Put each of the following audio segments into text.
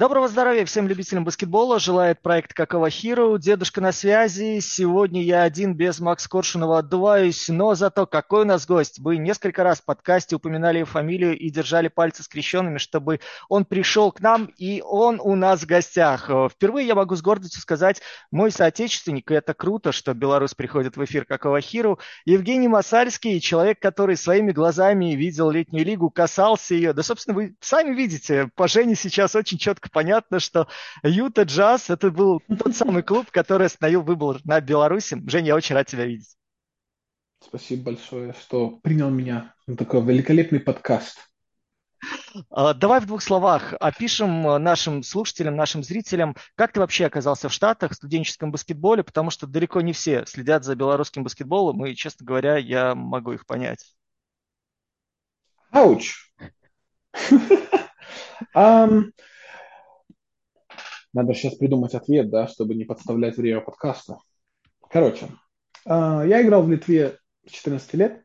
Доброго здоровья всем любителям баскетбола. Желает проект Какого Хиру. Дедушка на связи. Сегодня я один без Макс Коршунова отдуваюсь, но зато какой у нас гость. Вы несколько раз в подкасте упоминали его фамилию и держали пальцы скрещенными, чтобы он пришел к нам, и он у нас в гостях. Впервые я могу с гордостью сказать, мой соотечественник, и это круто, что Беларусь приходит в эфир Какого Хиру. Евгений Масальский, человек, который своими глазами видел летнюю лигу, касался ее. Да, собственно, вы сами видите, по Жене сейчас очень четко понятно, что Юта Джаз – это был тот самый клуб, который остановил выбор на Беларуси. Женя, я очень рад тебя видеть. Спасибо большое, что принял меня на такой великолепный подкаст. А, давай в двух словах опишем нашим слушателям, нашим зрителям, как ты вообще оказался в Штатах в студенческом баскетболе, потому что далеко не все следят за белорусским баскетболом, и, честно говоря, я могу их понять. Ауч! um, Надо сейчас придумать ответ, да, чтобы не подставлять время подкаста. Короче, а, я играл в Литве с 14 лет,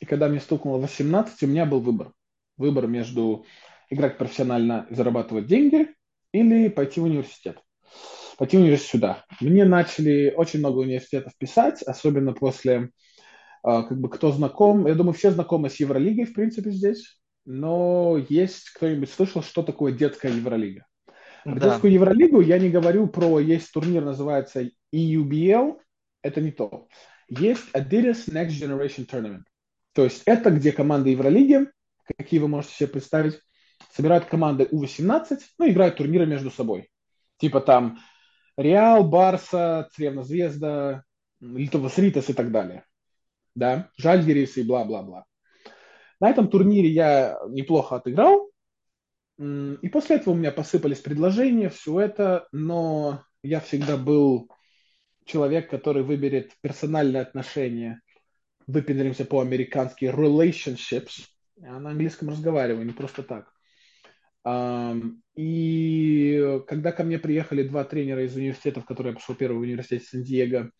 и когда мне стукнуло 18, у меня был выбор. Выбор между играть профессионально и зарабатывать деньги или пойти в университет. Пойти в университет сюда. Мне начали очень много университетов писать, особенно после, а, как бы, кто знаком. Я думаю, все знакомы с Евролигой, в принципе, здесь. Но есть кто-нибудь слышал, что такое детская Евролига? Про да. Евролигу я не говорю про, есть турнир, называется EUBL, это не то. Есть Adidas Next Generation Tournament. То есть это где команды Евролиги, какие вы можете себе представить, собирают команды У-18, ну, играют турниры между собой. Типа там Реал, Барса, Цревна Звезда, Литовас Ритас и так далее. Да, Жальгерис и бла-бла-бла. На этом турнире я неплохо отыграл, и после этого у меня посыпались предложения, все это, но я всегда был человек, который выберет персональные отношения. Выпендримся по-американски relationships. Я на английском разговариваю, не просто так. И когда ко мне приехали два тренера из университетов, которые я пошел первый в университете Сан-Диего,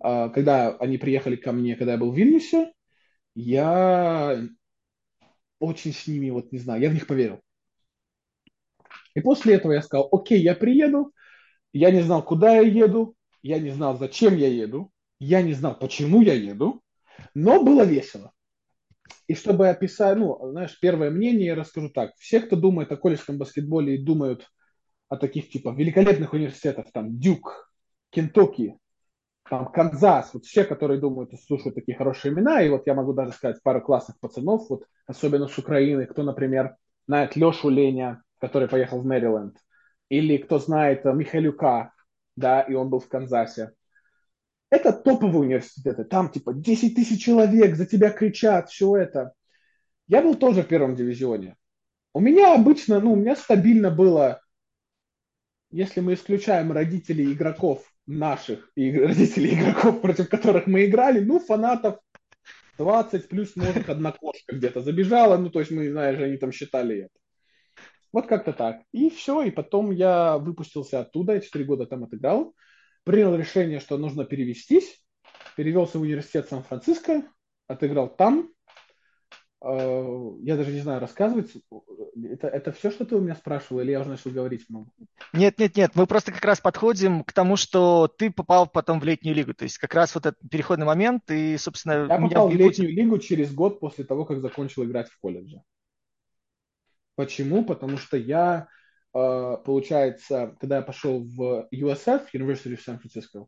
а, когда они приехали ко мне, когда я был в Вильнюсе, я очень с ними, вот не знаю, я в них поверил. И после этого я сказал, окей, я приеду, я не знал, куда я еду, я не знал, зачем я еду, я не знал, почему я еду, но было весело. И чтобы описать, ну, знаешь, первое мнение я расскажу так. Все, кто думает о колледжском баскетболе и думают о таких типа великолепных университетах, там, Дюк, Кентукки, там, Канзас, вот все, которые думают и слушают такие хорошие имена, и вот я могу даже сказать пару классных пацанов, вот особенно с Украины, кто, например, знает Лешу Леня, который поехал в Мэриленд. Или кто знает э, Михалюка, да, и он был в Канзасе. Это топовые университеты. Там типа 10 тысяч человек за тебя кричат, все это. Я был тоже в первом дивизионе. У меня обычно, ну, у меня стабильно было, если мы исключаем родителей игроков наших и родителей игроков, против которых мы играли, ну, фанатов 20 плюс, может, одна кошка где-то забежала, ну, то есть мы, знаешь, они там считали это. Вот как-то так. И все, и потом я выпустился оттуда, 4 года там отыграл, принял решение, что нужно перевестись, перевелся в университет Сан-Франциско, отыграл там. Э, я даже не знаю, рассказывать. Это, это все, что ты у меня спрашивал, или я уже начал говорить много? Нет, нет, нет. Мы просто как раз подходим к тому, что ты попал потом в летнюю лигу. То есть как раз вот этот переходный момент, и, собственно... Я попал в летнюю лигу через год после того, как закончил играть в колледже. Почему? Потому что я, э, получается, когда я пошел в USF, University of San Francisco,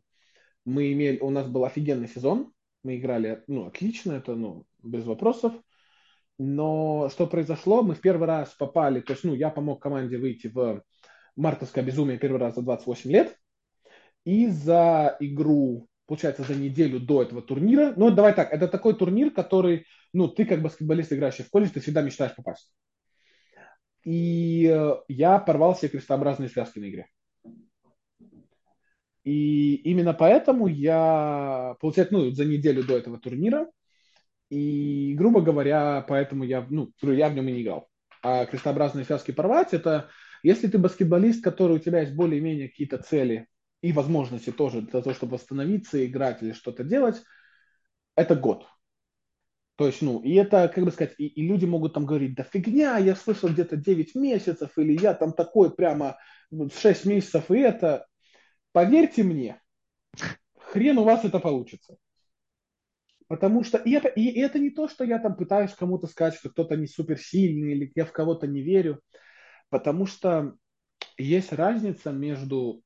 мы имели, у нас был офигенный сезон, мы играли, ну, отлично, это, ну, без вопросов, но что произошло, мы в первый раз попали, то есть, ну, я помог команде выйти в мартовское безумие первый раз за 28 лет, и за игру, получается, за неделю до этого турнира, ну, давай так, это такой турнир, который, ну, ты как баскетболист, играющий в колледже, ты всегда мечтаешь попасть и э, я порвал все крестообразные связки на игре. И именно поэтому я, получается, ну, за неделю до этого турнира, и, грубо говоря, поэтому я, ну, я в нем и не играл. А крестообразные связки порвать, это если ты баскетболист, который у тебя есть более-менее какие-то цели и возможности тоже для того, чтобы восстановиться, играть или что-то делать, это год. То есть, ну, и это, как бы сказать, и, и люди могут там говорить, да фигня, я слышал где-то 9 месяцев, или я там такой прямо 6 месяцев, и это, поверьте мне, хрен у вас это получится. Потому что и это, и это не то, что я там пытаюсь кому-то сказать, что кто-то не суперсильный или я в кого-то не верю. Потому что есть разница между,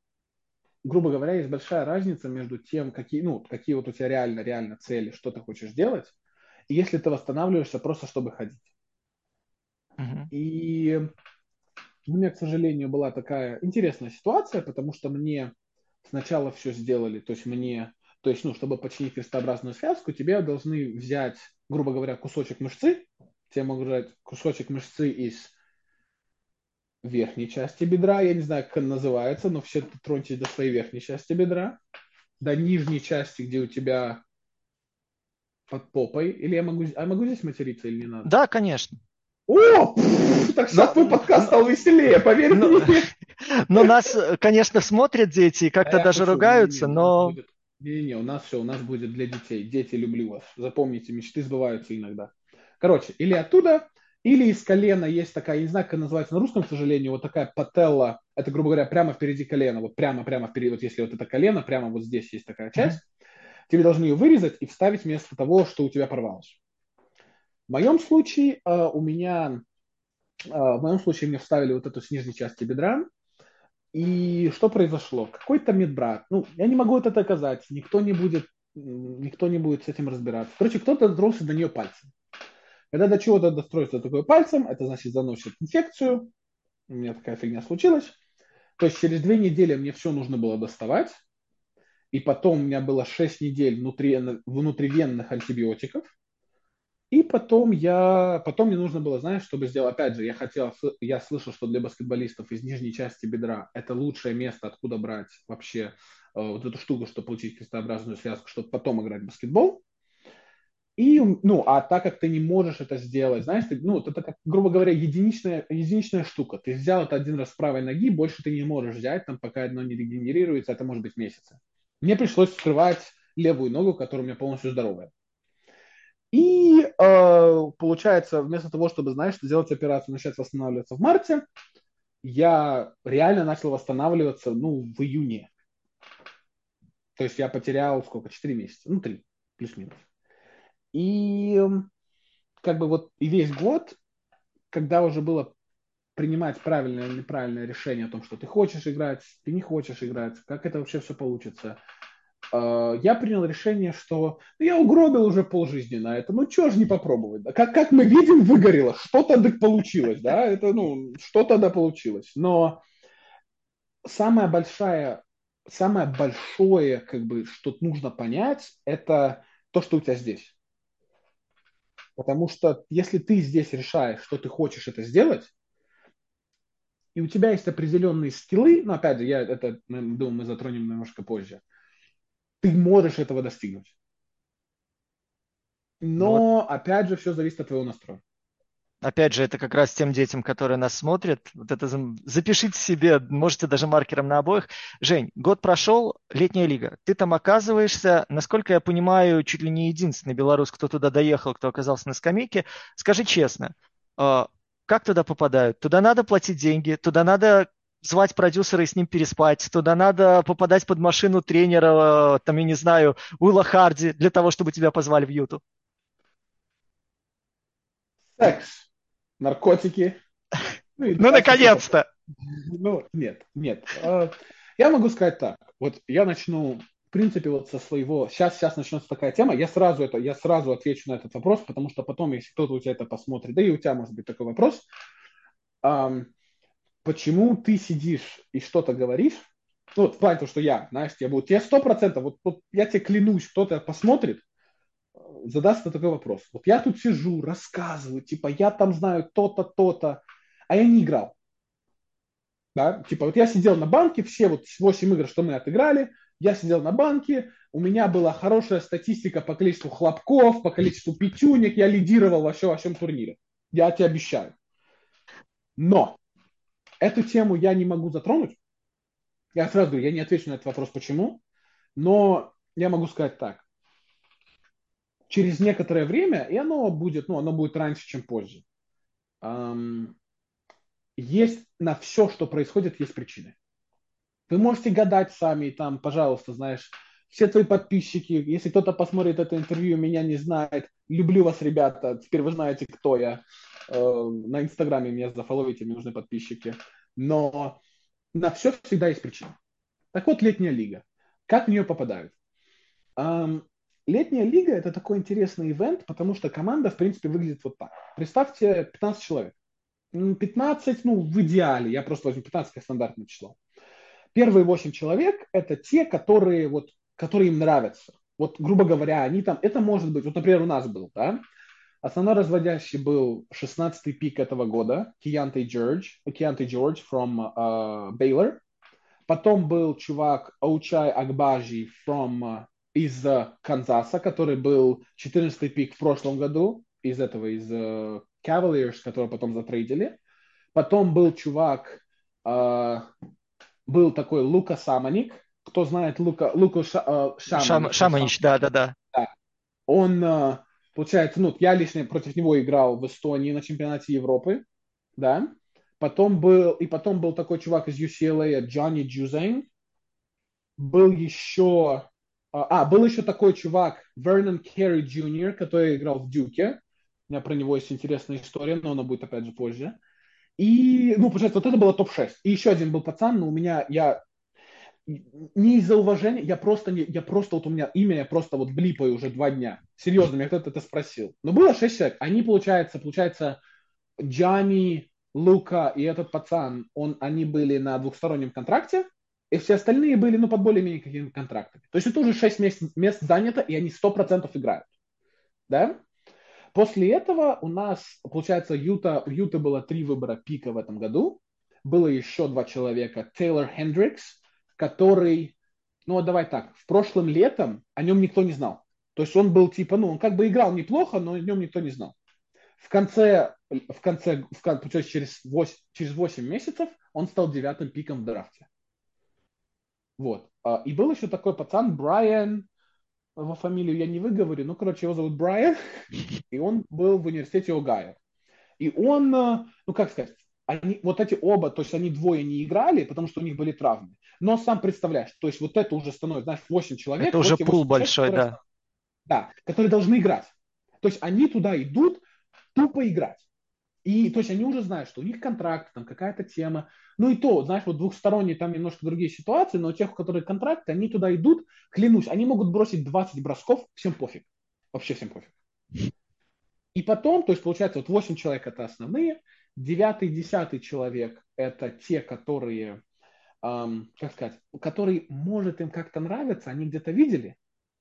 грубо говоря, есть большая разница между тем, какие, ну, какие вот у тебя реально, реально цели, что ты хочешь делать, если ты восстанавливаешься просто, чтобы ходить. Uh-huh. И у меня, к сожалению, была такая интересная ситуация, потому что мне сначала все сделали, то есть мне то есть, ну, чтобы починить крестообразную связку, тебе должны взять, грубо говоря, кусочек мышцы. Тебе могут взять кусочек мышцы из верхней части бедра. Я не знаю, как она называется, но все троньтесь до своей верхней части бедра. До нижней части, где у тебя под попой. Или я могу, а могу здесь материться или не надо? Да, конечно. О, так сейчас твой подкаст стал веселее, поверь но, мне. Но нас, конечно, смотрят дети и как-то а даже ругаются, но... Будет не-не, у нас все, у нас будет для детей. Дети, люблю вас. Запомните, мечты сбываются иногда. Короче, или оттуда, или из колена есть такая, я не знаю, как она называется на русском, к сожалению, вот такая пателла, это, грубо говоря, прямо впереди колена, вот прямо-прямо впереди, вот если вот это колено, прямо вот здесь есть такая часть, mm-hmm. Тебе должны ее вырезать и вставить вместо того, что у тебя порвалось. В моем случае э, у меня, э, в моем случае мне вставили вот эту с нижней части бедра, и что произошло? Какой-то медбрат, ну, я не могу это доказать, никто не будет, никто не будет с этим разбираться. Короче, кто-то дотронулся до нее пальцем. Когда до чего-то достроится такое пальцем, это значит заносит инфекцию. У меня такая фигня случилась. То есть через две недели мне все нужно было доставать. И потом у меня было 6 недель внутри, внутривенных антибиотиков. И потом я, потом мне нужно было, знаешь, чтобы сделать, опять же, я хотел, я слышал, что для баскетболистов из нижней части бедра это лучшее место, откуда брать вообще э, вот эту штуку, чтобы получить крестообразную связку, чтобы потом играть в баскетбол. И, ну, а так как ты не можешь это сделать, знаешь, ты, ну, это, как, грубо говоря, единичная, единичная штука. Ты взял это один раз с правой ноги, больше ты не можешь взять, там, пока одно не регенерируется, это может быть месяцы. Мне пришлось вскрывать левую ногу, которая у меня полностью здоровая. И э, получается, вместо того, чтобы, знаешь, сделать операцию, начать восстанавливаться в марте, я реально начал восстанавливаться, ну, в июне. То есть я потерял сколько? Четыре месяца. Ну, три, плюс-минус. И как бы вот и весь год, когда уже было принимать правильное или неправильное решение о том, что ты хочешь играть, ты не хочешь играть, как это вообще все получится – Э, я принял решение, что ну, я угробил уже полжизни на это, ну что ж не попробовать, да? как, как мы видим, выгорело, что-то да получилось, да, это, ну, что-то да получилось, но самая большая, самое большое, как бы, что нужно понять, это то, что у тебя здесь. Потому что если ты здесь решаешь, что ты хочешь это сделать, и у тебя есть определенные скиллы, но опять же, я это, думаю, мы затронем немножко позже, ты можешь этого достигнуть. Но, вот. опять же, все зависит от твоего настроя. Опять же, это как раз тем детям, которые нас смотрят. Вот это запишите себе, можете даже маркером на обоих. Жень, год прошел, летняя лига. Ты там оказываешься, насколько я понимаю, чуть ли не единственный белорус, кто туда доехал, кто оказался на скамейке. Скажи честно, а, как туда попадают? Туда надо платить деньги, туда надо звать продюсера и с ним переспать, туда надо попадать под машину тренера, там, я не знаю, Уилла Харди, для того, чтобы тебя позвали в Юту. Секс, наркотики. Ну, ну наконец-то! Ну, нет, нет. А, я могу сказать так. Вот я начну, в принципе, вот со своего... Сейчас, сейчас начнется такая тема. Я сразу, это, я сразу отвечу на этот вопрос, потому что потом, если кто-то у тебя это посмотрит, да и у тебя может быть такой вопрос, почему ты сидишь и что-то говоришь, ну, вот в плане того, что я, знаешь, я буду, тебе сто процентов, вот, вот я тебе клянусь, кто-то посмотрит, задаст такой вопрос. Вот я тут сижу, рассказываю, типа, я там знаю то-то, то-то, а я не играл. Да? Типа, вот я сидел на банке, все вот 8 игр, что мы отыграли, я сидел на банке, у меня была хорошая статистика по количеству хлопков, по количеству пятюнек, я лидировал во всем, во всем турнире. Я тебе обещаю. Но Эту тему я не могу затронуть. Я сразу говорю, я не отвечу на этот вопрос, почему. Но я могу сказать так. через некоторое время, и оно будет, ну, оно будет раньше, чем позже. Эм, есть на все, что происходит, есть причины. Вы можете гадать сами, там, пожалуйста, знаешь, все твои подписчики, если кто-то посмотрит это интервью, меня не знает, люблю вас, ребята, теперь вы знаете, кто я. Э, на Инстаграме меня зафоловите, мне нужны подписчики. Но на все всегда есть причина. Так вот, летняя лига. Как в нее попадают? Летняя лига – это такой интересный ивент, потому что команда, в принципе, выглядит вот так. Представьте 15 человек. 15, ну, в идеале, я просто возьму 15 как стандартное число. Первые 8 человек – это те, которые, вот, которые им нравятся. Вот, грубо говоря, они там, это может быть, вот, например, у нас был, да, основной разводящий был 16-й пик этого года, Кианте Джордж, Кианте Джордж from uh, Baylor. Потом был чувак Аучай Агбажи from uh, из Канзаса, который был 14-й пик в прошлом году, из этого, из uh, Cavaliers, которого потом затрейдили. Потом был чувак, uh, был такой Лука Самоник. Кто знает Лука, Лука Ша, uh, Шаманич? Шам, Шаманич, да, да, да. Он, э, получается, ну, я лично против него играл в Эстонии на чемпионате Европы, да. Потом был, и потом был такой чувак из UCLA, Джонни Джузенг. Был еще а, был еще такой чувак, Вернон Керри Джуниор, который играл в Дюке. У меня про него есть интересная история, но она будет опять же позже. И, ну, получается, вот это было топ-6. И еще один был пацан, но у меня, я не из-за уважения, я просто, не, я просто, вот у меня имя, я просто вот блипаю уже два дня. Серьезно, меня кто-то это спросил. Но было шесть человек. Они, получается, получается, Джани, Лука и этот пацан, он, они были на двухстороннем контракте, и все остальные были, ну, под более-менее какими-то контрактами. То есть это уже 6 мест, мест занято, и они 100% играют. Да? После этого у нас, получается, Юта, у Юта было три выбора пика в этом году. Было еще два человека. Тейлор Хендрикс, который, ну, давай так, в прошлом летом о нем никто не знал. То есть он был типа, ну, он как бы играл неплохо, но о нем никто не знал. В конце, в конце, в, получается, через 8, через 8 месяцев он стал девятым пиком в драфте. Вот. А, и был еще такой пацан Брайан, его фамилию я не выговорю, ну, короче, его зовут Брайан, и он был в университете Огайо. И он, а, ну, как сказать, они, вот эти оба, то есть они двое не играли, потому что у них были травмы. Но сам представляешь, то есть вот это уже становится, знаешь, 8 человек. Это уже пул большой, человек, да. Да, которые должны играть. То есть они туда идут тупо играть. И то есть они уже знают, что у них контракт, там какая-то тема. Ну и то, знаешь, вот двухсторонние там немножко другие ситуации, но тех, у которых контракты, они туда идут, клянусь, они могут бросить 20 бросков, всем пофиг. Вообще всем пофиг. И потом, то есть получается, вот 8 человек это основные, девятый, десятый человек это те, которые, эм, как сказать, которые, может, им как-то нравится, они где-то видели,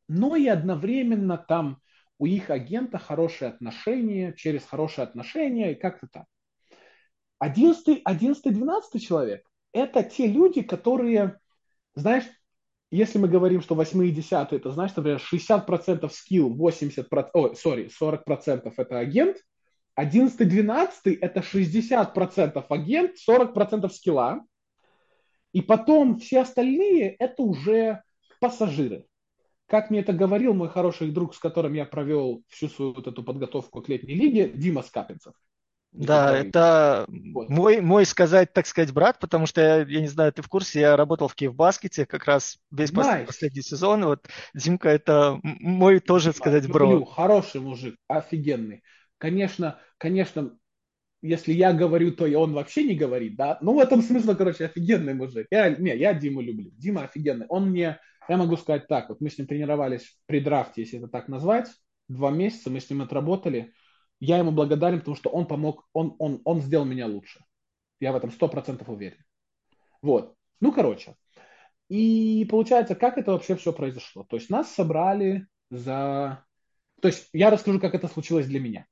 но и одновременно там у их агента хорошие отношения, через хорошие отношения и как-то так. Одиннадцатый, одиннадцатый, двенадцатый человек – это те люди, которые, знаешь, если мы говорим, что восьмые и десятые, это значит, например, 60% скилл, 80%, ой, sorry, 40% это агент, 11 12 это 60% агент, 40% скилла, и потом все остальные это уже пассажиры. Как мне это говорил мой хороший друг, с которым я провел всю свою вот эту подготовку к летней лиге, Дима Скапинцев. Да, это вот. мой, мой сказать, так сказать, брат, потому что, я, я не знаю, ты в курсе, я работал в Киевбаскете как раз весь nice. последний сезон. Вот Димка это мой тоже, Дима, сказать, бро. Люблю, хороший мужик, офигенный. Конечно, конечно, если я говорю, то и он вообще не говорит, да. Ну, в этом смысле, короче, офигенный мужик. Я, не, я Диму люблю. Дима офигенный. Он мне я могу сказать так, вот мы с ним тренировались при драфте, если это так назвать, два месяца мы с ним отработали. Я ему благодарен, потому что он помог, он, он, он сделал меня лучше. Я в этом сто процентов уверен. Вот. Ну, короче. И получается, как это вообще все произошло? То есть нас собрали за... То есть я расскажу, как это случилось для меня.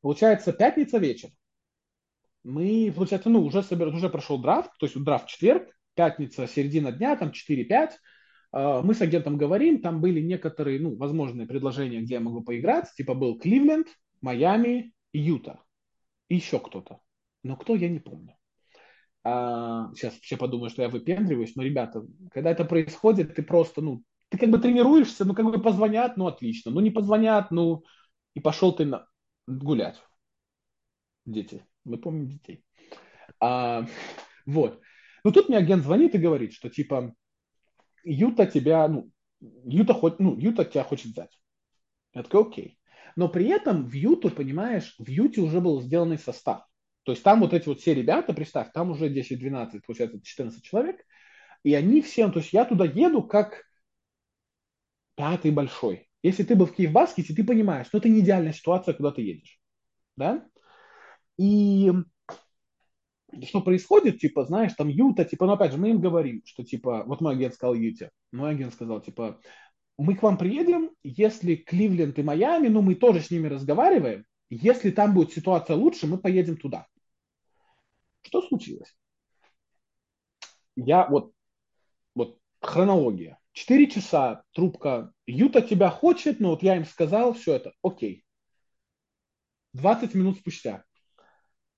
Получается, пятница вечер. Мы, получается, ну, уже, собер... уже прошел драфт, то есть драфт четверг, пятница, середина дня, там 4-5. А, мы с агентом говорим, там были некоторые, ну, возможные предложения, где я могу поиграть. Типа был Кливленд, Майами Юта. И еще кто-то. Но кто, я не помню. А, сейчас все подумают, что я выпендриваюсь, но, ребята, когда это происходит, ты просто, ну, ты как бы тренируешься, ну, как бы позвонят, ну, отлично. Ну, не позвонят, ну, и пошел ты на... гулять. Дети. Мы помним детей. А, вот. Ну, тут мне агент звонит и говорит, что, типа, Юта тебя, ну, Юта, хоть, ну, Юта тебя хочет взять. Я такой, окей. Но при этом в Юту, понимаешь, в Юте уже был сделанный состав. То есть там вот эти вот все ребята, представь, там уже 10-12, получается 14 человек, и они все, то есть я туда еду как пятый большой. Если ты был в Киев-Баскете, ты понимаешь, что это не идеальная ситуация, куда ты едешь. Да? И что происходит, типа, знаешь, там Юта, типа, ну, опять же, мы им говорим, что, типа, вот мой агент сказал Юте, мой агент сказал, типа, мы к вам приедем, если Кливленд и Майами, ну, мы тоже с ними разговариваем, если там будет ситуация лучше, мы поедем туда. Что случилось? Я вот, вот хронология. Четыре часа, трубка, Юта тебя хочет, но вот я им сказал, все это, окей. 20 минут спустя.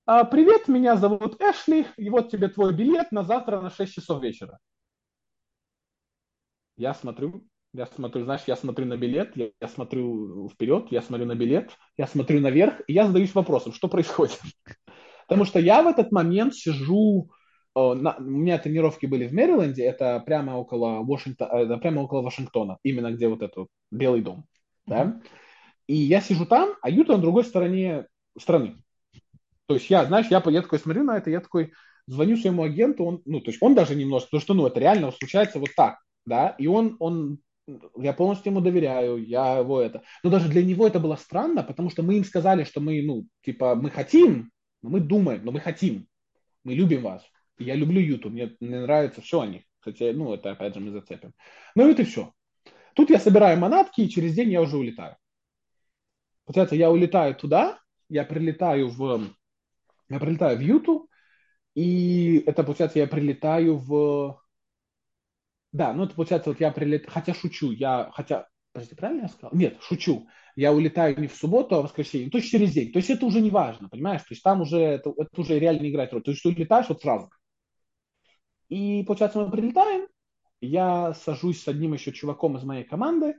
А, привет, меня зовут Эшли, и вот тебе твой билет на завтра на 6 часов вечера. Я смотрю, я смотрю, знаешь, я смотрю на билет, я, я смотрю вперед, я смотрю на билет, я смотрю наверх, и я задаюсь вопросом, что происходит. Потому что я в этот момент сижу, о, на, у меня тренировки были в Мэриленде, это прямо около Вашингтона, это прямо около Вашингтона, именно где вот этот Белый дом, да. И я сижу там, а Юта на другой стороне страны. То есть я, знаешь, я, я такой смотрю на это, я такой звоню своему агенту, он, ну, то есть он даже немножко, потому что, ну, это реально случается вот так, да, и он, он, я полностью ему доверяю, я его это, но даже для него это было странно, потому что мы им сказали, что мы, ну, типа, мы хотим, мы думаем, но мы хотим, мы любим вас, я люблю Юту, мне, мне нравится все о них, хотя, ну, это опять же мы зацепим. Ну, и это все. Тут я собираю манатки, и через день я уже улетаю. Получается, я улетаю туда, я прилетаю в я прилетаю в Юту, и это, получается, я прилетаю в... Да, ну это получается, вот я прилетаю, хотя шучу, я, хотя, подожди, правильно я сказал? Нет, шучу. Я улетаю не в субботу, а в воскресенье, то есть через день. То есть это уже не важно, понимаешь? То есть там уже, это, это уже реально не играет роль. То есть ты улетаешь вот сразу. И, получается, мы прилетаем, я сажусь с одним еще чуваком из моей команды,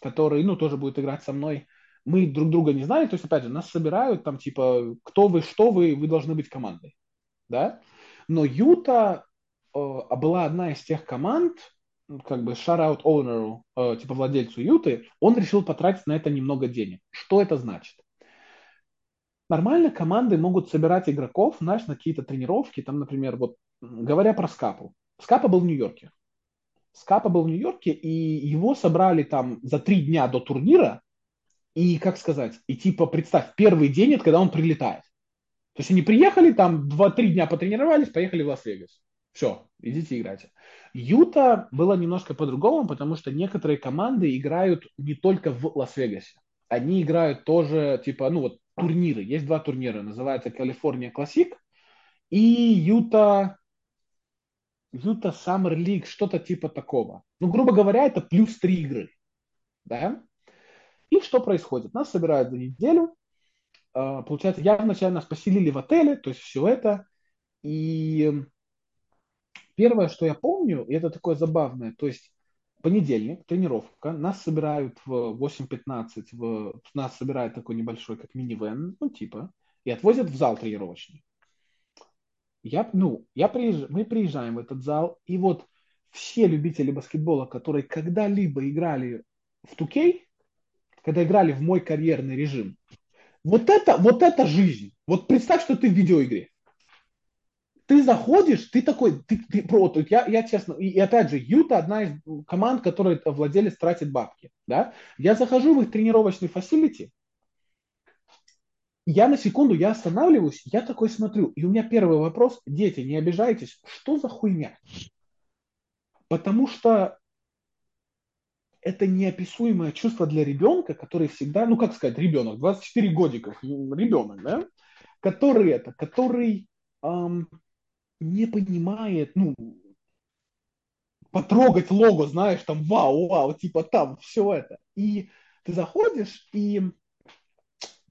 который, ну, тоже будет играть со мной мы друг друга не знали, то есть, опять же, нас собирают там, типа, кто вы, что вы, вы должны быть командой, да, но Юта э, была одна из тех команд, как бы shout-out owner, э, типа владельцу Юты, он решил потратить на это немного денег. Что это значит? Нормально команды могут собирать игроков, знаешь, на какие-то тренировки, там, например, вот говоря про Скапу. Скапа был в Нью-Йорке. Скапа был в Нью-Йорке, и его собрали там за три дня до турнира, и, как сказать, и типа, представь, первый день, это когда он прилетает. То есть они приехали, там 2-3 дня потренировались, поехали в Лас-Вегас. Все, идите играйте. Юта было немножко по-другому, потому что некоторые команды играют не только в Лас-Вегасе. Они играют тоже, типа, ну вот, турниры. Есть два турнира, называется California Classic и Юта Юта Summer League, что-то типа такого. Ну, грубо говоря, это плюс три игры. Да? И что происходит? Нас собирают за неделю. А, получается, я вначале нас поселили в отеле, то есть все это. И первое, что я помню, и это такое забавное, то есть понедельник, тренировка, нас собирают в 8.15, в, нас собирают такой небольшой, как минивэн, ну типа, и отвозят в зал тренировочный. Я, ну, я приезж... мы приезжаем в этот зал, и вот все любители баскетбола, которые когда-либо играли в Тукей, когда играли в мой карьерный режим. Вот это, вот это жизнь. Вот представь, что ты в видеоигре. Ты заходишь, ты такой, ты, ты про, я, я честно, и, и опять же, Юта одна из команд, которой владелец тратит бабки, да. Я захожу в их тренировочный фасилити, я на секунду, я останавливаюсь, я такой смотрю, и у меня первый вопрос, дети, не обижайтесь, что за хуйня? Потому что это неописуемое чувство для ребенка, который всегда, ну как сказать, ребенок, 24 годиков, ребенок, да, который это, который эм, не понимает, ну, потрогать лого, знаешь, там, вау, вау, типа там, все это. И ты заходишь, и,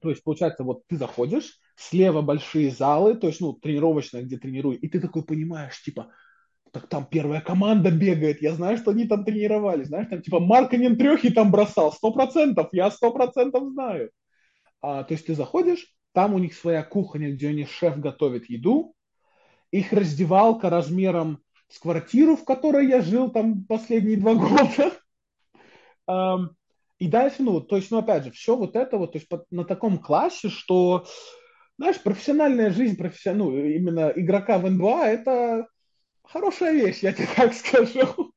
то есть, получается, вот ты заходишь, слева большие залы, то есть, ну, тренировочная, где тренируют, и ты такой понимаешь, типа, так там первая команда бегает, я знаю, что они там тренировались, знаешь, там типа Марканин трехи там бросал, сто процентов, я сто процентов знаю. А, то есть ты заходишь, там у них своя кухня, где они шеф готовит еду, их раздевалка размером с квартиру, в которой я жил там последние два года. И дальше, ну, то есть, ну, опять же, все вот это вот, то есть на таком классе, что, знаешь, профессиональная жизнь, профессион... ну, именно игрока в НБА, это хорошая вещь, я тебе так скажу.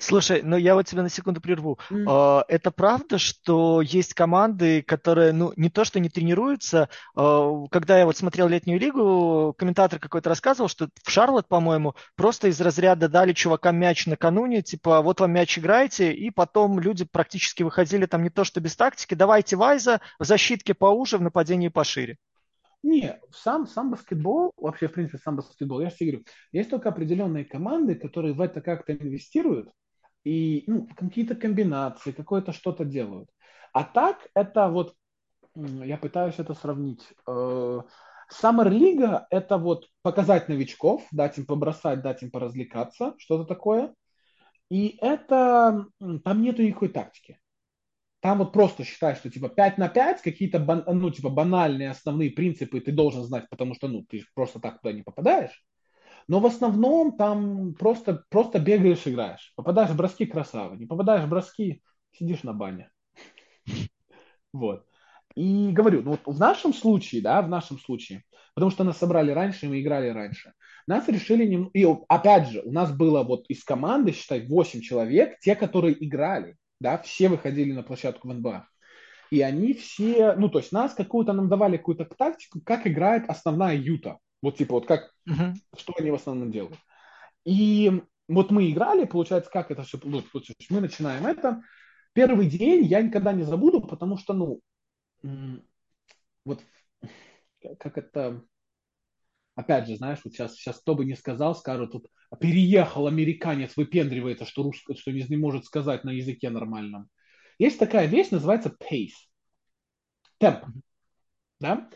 Слушай, ну я вот тебя на секунду прерву. Mm. Это правда, что есть команды, которые, ну, не то, что не тренируются. А, когда я вот смотрел летнюю лигу, комментатор какой-то рассказывал, что в Шарлот, по-моему, просто из разряда дали чувакам мяч накануне, типа, вот вам мяч играйте, и потом люди практически выходили там не то, что без тактики, давайте Вайза, в защитке поуже, в нападении пошире. Не, сам, сам баскетбол, вообще, в принципе, сам баскетбол, я же говорю, есть только определенные команды, которые в это как-то инвестируют, и ну, какие-то комбинации, какое-то что-то делают. А так это вот, я пытаюсь это сравнить. Э, Лига – это вот показать новичков, дать им побросать, дать им поразвлекаться, что-то такое. И это, там нету никакой тактики. Там вот просто считай, что типа 5 на 5, какие-то ну, типа банальные основные принципы ты должен знать, потому что ну, ты просто так туда не попадаешь. Но в основном там просто, просто бегаешь, играешь. Попадаешь в броски красава. Не попадаешь в броски, сидишь на бане. Вот. И говорю, ну вот в нашем случае, да, в нашем случае, потому что нас собрали раньше, и мы играли раньше, нас решили, не... и опять же, у нас было вот из команды, считай, 8 человек, те, которые играли, да, все выходили на площадку в НБА. И они все, ну, то есть нас какую-то, нам давали какую-то тактику, как играет основная Юта. Вот типа вот как, uh-huh. что они в основном делают. И вот мы играли, получается, как это все получилось. Мы начинаем это. Первый день я никогда не забуду, потому что, ну, вот как это, опять же, знаешь, вот сейчас, сейчас кто бы не сказал, скажут, тут переехал американец, выпендривается, что, русский, что не, не может сказать на языке нормальном. Есть такая вещь, называется pace. Темп. Да?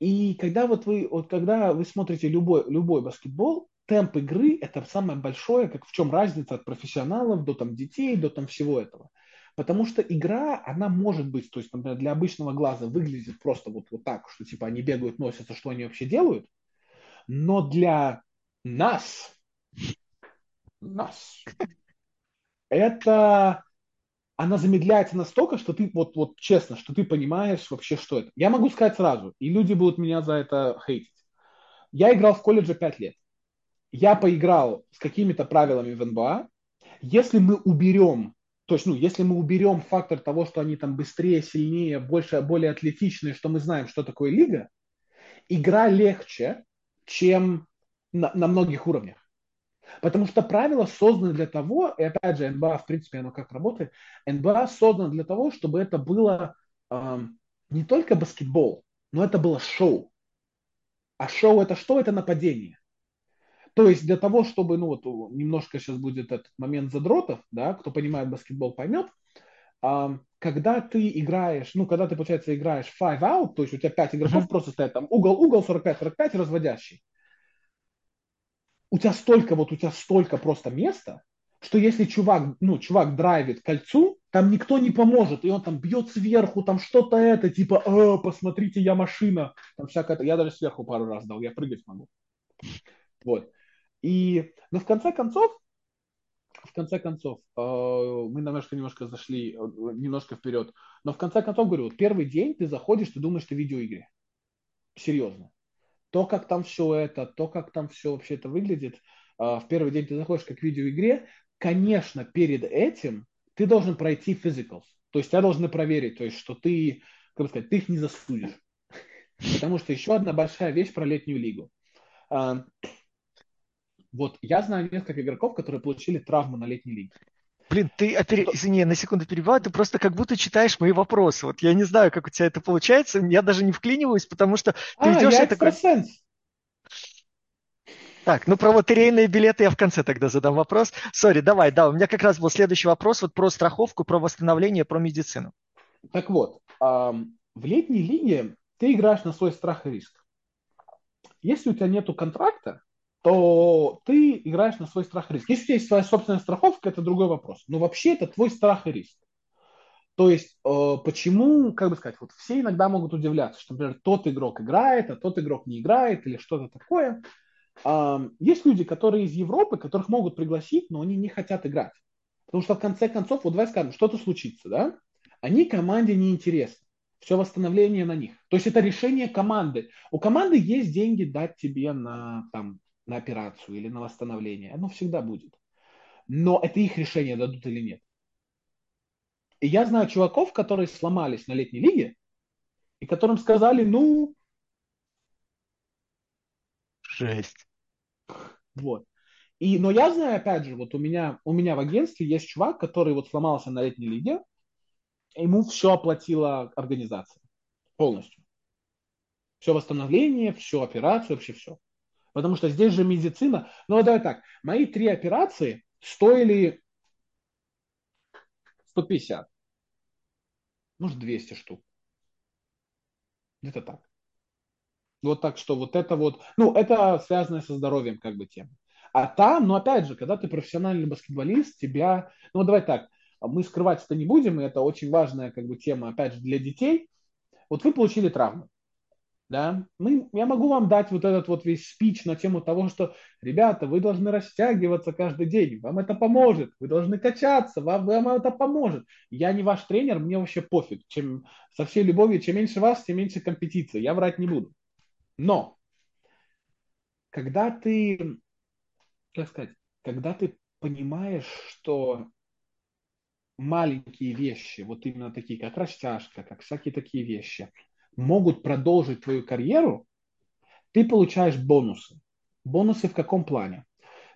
И когда вот вы, вот когда вы смотрите любой, любой баскетбол, темп игры – это самое большое, как в чем разница от профессионалов до там детей, до там всего этого. Потому что игра, она может быть, то есть, например, для обычного глаза выглядит просто вот, вот так, что типа они бегают, носятся, что они вообще делают. Но для нас, нас, это она замедляется настолько, что ты, вот, вот честно, что ты понимаешь вообще, что это. Я могу сказать сразу, и люди будут меня за это хейтить. Я играл в колледже 5 лет. Я поиграл с какими-то правилами в НБА. Если мы уберем, то есть, ну, если мы уберем фактор того, что они там быстрее, сильнее, больше, более атлетичные, что мы знаем, что такое лига, игра легче, чем на, на многих уровнях. Потому что правила созданы для того, и опять же, НБА, в принципе, оно как работает, НБА создано для того, чтобы это было э, не только баскетбол, но это было шоу. А шоу это что? Это нападение. То есть для того, чтобы, ну вот немножко сейчас будет этот момент задротов, да, кто понимает баскетбол, поймет, когда ты играешь, ну, когда ты, получается, играешь five out, то есть у тебя 5 игроков uh-huh. просто стоят там угол, угол 45-45 разводящий у тебя столько, вот у тебя столько просто места, что если чувак, ну, чувак драйвит кольцу, там никто не поможет, и он там бьет сверху, там что-то это, типа, э, посмотрите, я машина, там всякое, я даже сверху пару раз дал, я прыгать могу. Вот. И, но в конце концов, в конце концов, э, мы немножко, немножко зашли, э, немножко вперед, но в конце концов, говорю, вот первый день ты заходишь, ты думаешь, ты в видеоигре. Серьезно то, как там все это, то, как там все вообще это выглядит, а, в первый день ты заходишь как в видеоигре, конечно, перед этим ты должен пройти physicals. То есть тебя должны проверить, то есть что ты, как бы сказать, ты их не засудишь. Потому что еще одна большая вещь про летнюю лигу. Вот я знаю несколько игроков, которые получили травму на летней лиге. Блин, ты, опери... извини, на секунду перебиваю, ты просто как будто читаешь мои вопросы. Вот я не знаю, как у тебя это получается, я даже не вклиниваюсь, потому что ты а, идешь... Я такой... Так, ну про лотерейные билеты я в конце тогда задам вопрос. Сори, давай, да, у меня как раз был следующий вопрос вот про страховку, про восстановление, про медицину. Так вот, в летней лиге ты играешь на свой страх и риск. Если у тебя нету контракта, то ты играешь на свой страх и риск. Если у тебя есть своя собственная страховка, это другой вопрос. Но вообще это твой страх и риск. То есть, э, почему, как бы сказать, вот все иногда могут удивляться, что, например, тот игрок играет, а тот игрок не играет или что-то такое. Э, есть люди, которые из Европы, которых могут пригласить, но они не хотят играть. Потому что в конце концов, вот давай скажем, что-то случится, да? Они команде не интересны. Все восстановление на них. То есть это решение команды. У команды есть деньги дать тебе на, там, на операцию или на восстановление. Оно всегда будет. Но это их решение, дадут или нет. И я знаю чуваков, которые сломались на летней лиге, и которым сказали, ну... Жесть. Вот. И, но я знаю, опять же, вот у меня, у меня в агентстве есть чувак, который вот сломался на летней лиге, ему все оплатила организация. Полностью. Все восстановление, всю операцию, вообще все. Потому что здесь же медицина. Ну, давай так, мои три операции стоили 150 может 200 штук. Где-то так. Вот так что вот это вот, ну, это связано со здоровьем как бы тема. А там, ну, опять же, когда ты профессиональный баскетболист, тебя, ну, давай так, мы скрывать это не будем, и это очень важная как бы тема, опять же, для детей. Вот вы получили травму да, мы, я могу вам дать вот этот вот весь спич на тему того, что, ребята, вы должны растягиваться каждый день, вам это поможет, вы должны качаться, вам, вам это поможет. Я не ваш тренер, мне вообще пофиг, чем со всей любовью, чем меньше вас, тем меньше компетиции, я врать не буду. Но, когда ты, как сказать, когда ты понимаешь, что маленькие вещи, вот именно такие, как растяжка, как всякие такие вещи, могут продолжить твою карьеру, ты получаешь бонусы. Бонусы в каком плане?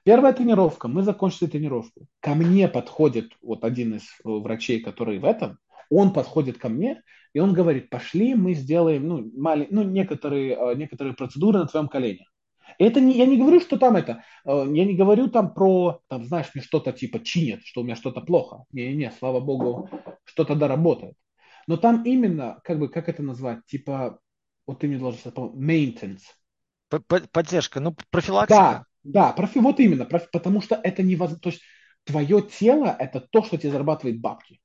Первая тренировка, мы закончили тренировку. Ко мне подходит вот один из э, врачей, который в этом, он подходит ко мне, и он говорит, пошли, мы сделаем ну, мали, ну, некоторые, э, некоторые процедуры на твоем колене. Это не, я не говорю, что там это, э, я не говорю там про, там, знаешь, мне что-то типа чинят, что у меня что-то плохо. Не-не, слава богу, что-то доработает. Но там именно, как бы, как это назвать, типа, вот ты мне должен сказать, maintenance. Поддержка, ну, профилактика. Да, да, профи, вот именно, профи, потому что это невозможно, то есть твое тело – это то, что тебе зарабатывает бабки.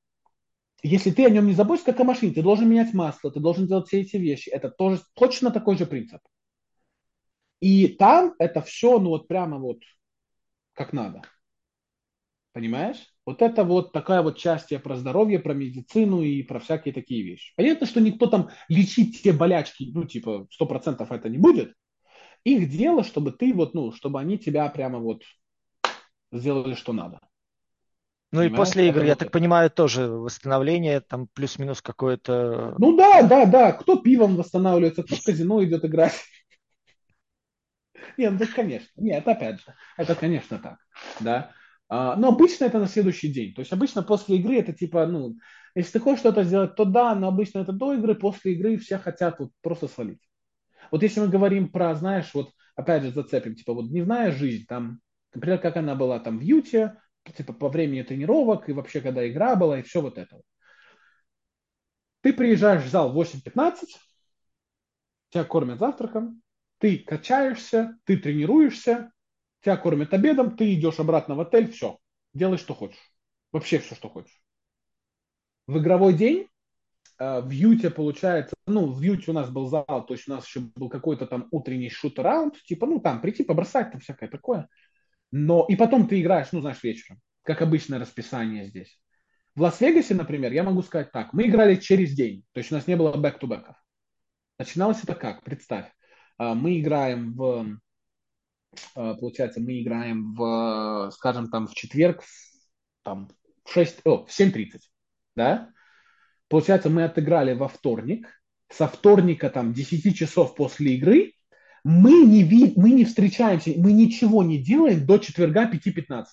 Если ты о нем не заботишься, как о машине, ты должен менять масло, ты должен делать все эти вещи. Это тоже точно такой же принцип. И там это все, ну вот прямо вот как надо. Понимаешь? Вот это вот такая вот часть я про здоровье, про медицину и про всякие такие вещи. Понятно, что никто там лечить те болячки, ну, типа, сто процентов это не будет. Их дело, чтобы ты вот, ну, чтобы они тебя прямо вот сделали, что надо. Ну Понимаешь? и после игр, я так понимаю, тоже восстановление, там плюс-минус какое-то... Ну да, да, да. Кто пивом восстанавливается, кто в казино идет играть. Нет, ну, конечно. Нет, опять же, это, конечно, так. Да. А, но обычно это на следующий день. То есть обычно после игры это типа, ну, если ты хочешь что-то сделать, то да, но обычно это до игры, после игры все хотят вот просто свалить. Вот если мы говорим про, знаешь, вот опять же зацепим, типа вот дневная жизнь, там, например, как она была там в Юте, типа по времени тренировок и вообще когда игра была и все вот это. Ты приезжаешь в зал в 8.15, тебя кормят завтраком, ты качаешься, ты тренируешься, тебя кормят обедом, ты идешь обратно в отель, все, делай, что хочешь. Вообще все, что хочешь. В игровой день э, в Юте получается, ну, в Юте у нас был зал, то есть у нас еще был какой-то там утренний шут-раунд, типа, ну, там, прийти, побросать, там, всякое такое. Но, и потом ты играешь, ну, знаешь, вечером, как обычное расписание здесь. В Лас-Вегасе, например, я могу сказать так, мы играли через день, то есть у нас не было бэк-то-бэков. Начиналось это как? Представь, э, мы играем в получается, мы играем в, скажем, там в четверг, там, в 6, о, в 7.30, да? Получается, мы отыграли во вторник, со вторника, там, 10 часов после игры, мы не, ви, мы не встречаемся, мы ничего не делаем до четверга 5.15.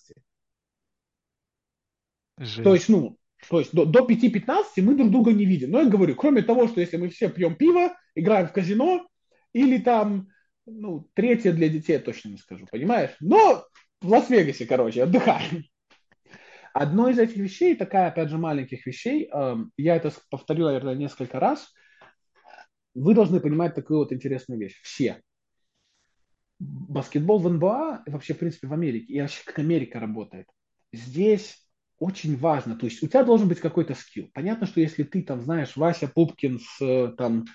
То есть, ну, то есть до, до 5.15 мы друг друга не видим. Но я говорю, кроме того, что если мы все пьем пиво, играем в казино, или там ну, третье для детей я точно не скажу, понимаешь? Но в Лас-Вегасе, короче, отдыхаем. Одно из этих вещей, такая, опять же, маленьких вещей, э, я это повторил, наверное, несколько раз, вы должны понимать такую вот интересную вещь. Все. баскетбол в НБА, вообще, в принципе, в Америке, и вообще как Америка работает, здесь очень важно, то есть у тебя должен быть какой-то скилл. Понятно, что если ты там знаешь Вася Пупкин с там,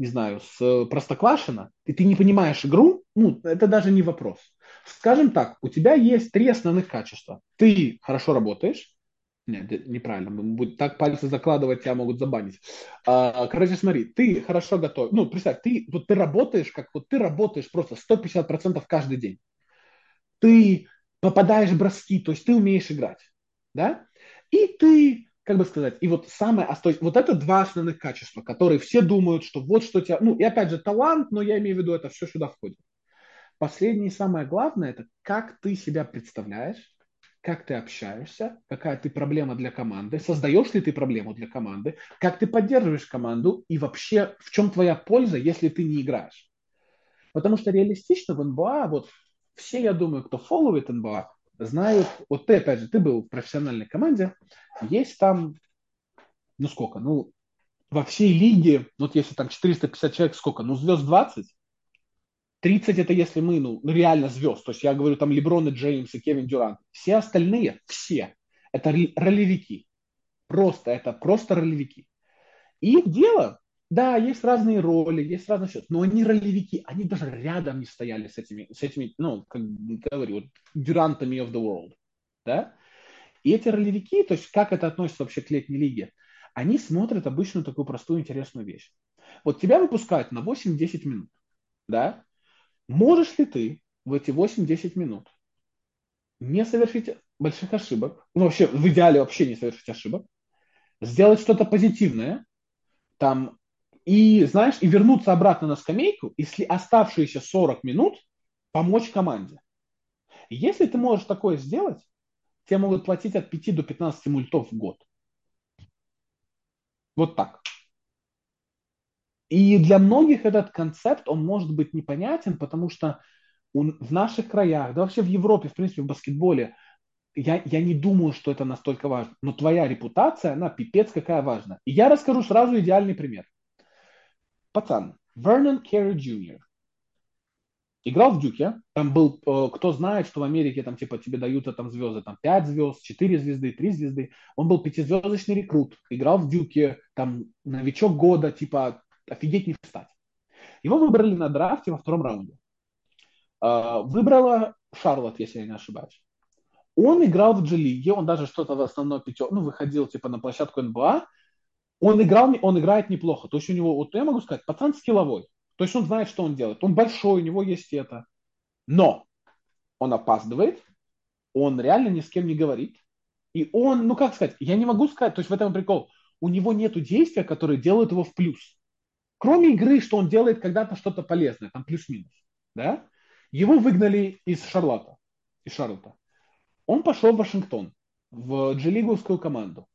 не знаю, с Простоквашина, и ты не понимаешь игру, ну, это даже не вопрос. Скажем так, у тебя есть три основных качества. Ты хорошо работаешь, нет, неправильно. Будет так пальцы закладывать, тебя могут забанить. А, короче, смотри, ты хорошо готов. Ну, представь, ты, вот ты работаешь, как вот ты работаешь просто 150% каждый день. Ты попадаешь в броски, то есть ты умеешь играть. Да? И ты, как бы сказать, и вот самое, то есть вот это два основных качества, которые все думают, что вот что тебя, ну, и опять же, талант, но я имею в виду, это все сюда входит. Последнее и самое главное, это как ты себя представляешь, как ты общаешься, какая ты проблема для команды, создаешь ли ты проблему для команды, как ты поддерживаешь команду и вообще в чем твоя польза, если ты не играешь. Потому что реалистично в НБА, вот все, я думаю, кто фолловит НБА, знают, вот ты, опять же, ты был в профессиональной команде, есть там, ну сколько, ну во всей лиге, вот если там 450 человек, сколько, ну звезд 20, 30 это если мы, ну, реально звезд. То есть я говорю там Леброн и Джеймс и Кевин Дюрант. Все остальные, все, это ролевики. Просто, это просто ролевики. И их дело, да, есть разные роли, есть разные счеты, но они ролевики, они даже рядом не стояли с этими, с этими ну, как говорю, вот, дюрантами of the world, да? И эти ролевики, то есть как это относится вообще к летней лиге, они смотрят обычно такую простую интересную вещь. Вот тебя выпускают на 8-10 минут, да? Можешь ли ты в эти 8-10 минут не совершить больших ошибок, ну вообще в идеале вообще не совершить ошибок, сделать что-то позитивное, там, и, знаешь, и вернуться обратно на скамейку, и оставшиеся 40 минут помочь команде. Если ты можешь такое сделать, тебе могут платить от 5 до 15 мультов в год. Вот так. И для многих этот концепт, он может быть непонятен, потому что он в наших краях, да вообще в Европе, в принципе, в баскетболе, я, я не думаю, что это настолько важно. Но твоя репутация, она пипец какая важна. И я расскажу сразу идеальный пример. Пацан, Вернон Керри Джуниор. Играл в Дюке, там был, э, кто знает, что в Америке там типа тебе дают там звезды, там 5 звезд, 4 звезды, 3 звезды. Он был пятизвездочный рекрут, играл в Дюке, там новичок года, типа офигеть не встать. Его выбрали на драфте во втором раунде. А, выбрала Шарлот, если я не ошибаюсь. Он играл в G-лиге, он даже что-то в основной пятерке, ну, выходил типа на площадку НБА. Он играл, он играет неплохо. То есть у него, вот я могу сказать, пацан скилловой. То есть он знает, что он делает. Он большой, у него есть это. Но он опаздывает, он реально ни с кем не говорит. И он, ну как сказать, я не могу сказать, то есть в этом прикол, у него нет действия, которые делают его в плюс. Кроме игры, что он делает когда-то что-то полезное, там плюс-минус. Да? Его выгнали из Шарлота, из Шарлота. Он пошел в Вашингтон, в джелиговскую команду.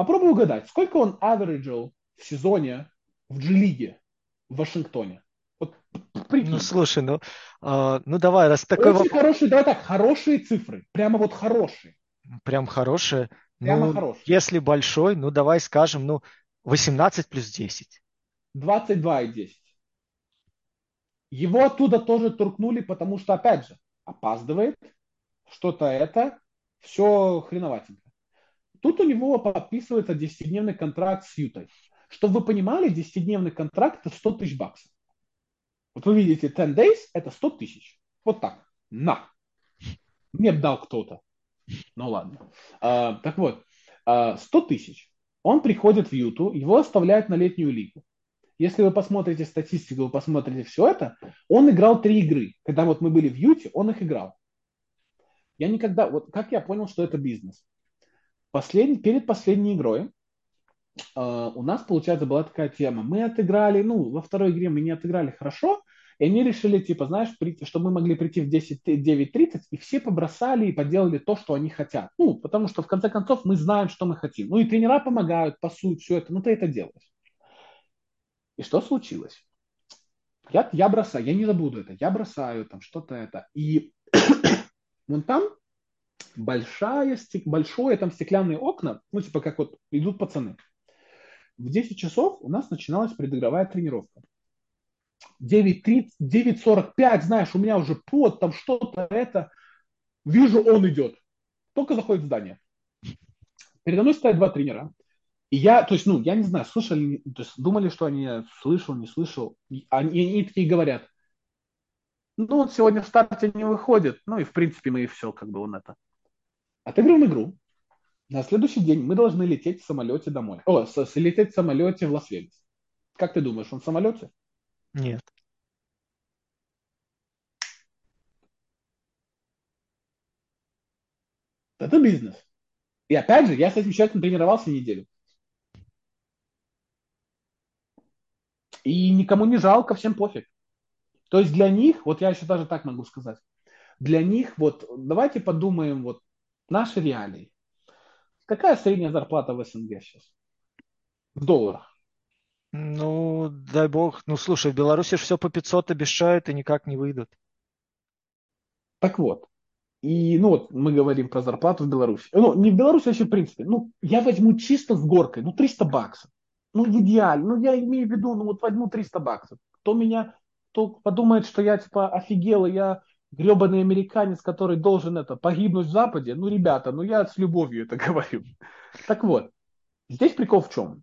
Попробуй угадать, сколько он авериджил в сезоне в джелиге в Вашингтоне. Вот, ну, слушай, ну, э, ну давай, раз такой... Очень хорошие, давай так, хорошие цифры. Прямо вот хорошие. Прям хорошие. Прямо ну, хорошие. Если большой, ну давай скажем, ну, 18 плюс 10. 22,10. Его оттуда тоже туркнули, потому что, опять же, опаздывает, что-то это, все хреноватенько. Тут у него подписывается 10-дневный контракт с Ютой. Чтобы вы понимали, 10-дневный контракт это 100 тысяч баксов. Вот вы видите, 10 days это 100 тысяч. Вот так. На. Мне дал кто-то. Ну ладно. А, так вот, а, 100 тысяч. Он приходит в Юту, его оставляют на летнюю лигу. Если вы посмотрите статистику, вы посмотрите все это, он играл три игры. Когда вот мы были в Юте, он их играл. Я никогда, вот как я понял, что это бизнес. Послед, перед последней игрой Uh, у нас, получается, была такая тема. Мы отыграли, ну, во второй игре мы не отыграли хорошо, и они решили, типа, знаешь, прийти, что мы могли прийти в 10, 9.30, и все побросали и поделали то, что они хотят. Ну, потому что, в конце концов, мы знаем, что мы хотим. Ну, и тренера помогают, пасуют, все это, ну, ты это делаешь. И что случилось? Я, я бросаю, я не забуду это, я бросаю там что-то это. И вон там большая, большое там стеклянные окна, ну типа как вот идут пацаны. В 10 часов у нас начиналась предыгровая тренировка. 9.30, 9.45, знаешь, у меня уже пот, там что-то это. Вижу, он идет. Только заходит в здание. Передо мной стоят два тренера. И я, то есть, ну, я не знаю, слышали, то есть, думали, что они слышал, не слышал. Они, они такие говорят, ну, он сегодня в старте не выходит. Ну, и, в принципе, мы и все, как бы, он это. Отыграем игру. На следующий день мы должны лететь в самолете домой. О, с, с, лететь в самолете в Лас-Вегас. Как ты думаешь, он в самолете? Нет. Это бизнес. И опять же, я с этим человеком тренировался неделю. И никому не жалко, всем пофиг. То есть для них, вот я еще даже так могу сказать, для них, вот давайте подумаем, вот наши реалии. Какая средняя зарплата в СНГ сейчас? В долларах. Ну, дай бог. Ну, слушай, в Беларуси же все по 500 обещают и никак не выйдут. Так вот. И, ну, вот мы говорим про зарплату в Беларуси. Ну, не в Беларуси, а вообще в принципе. Ну, я возьму чисто с горкой, ну, 300 баксов. Ну, идеально. Ну, я имею в виду, ну, вот возьму 300 баксов. Кто меня, кто подумает, что я, типа, офигел, и я гребаный американец, который должен это погибнуть в Западе. Ну, ребята, ну, я с любовью это говорю. Так вот, здесь прикол в чем?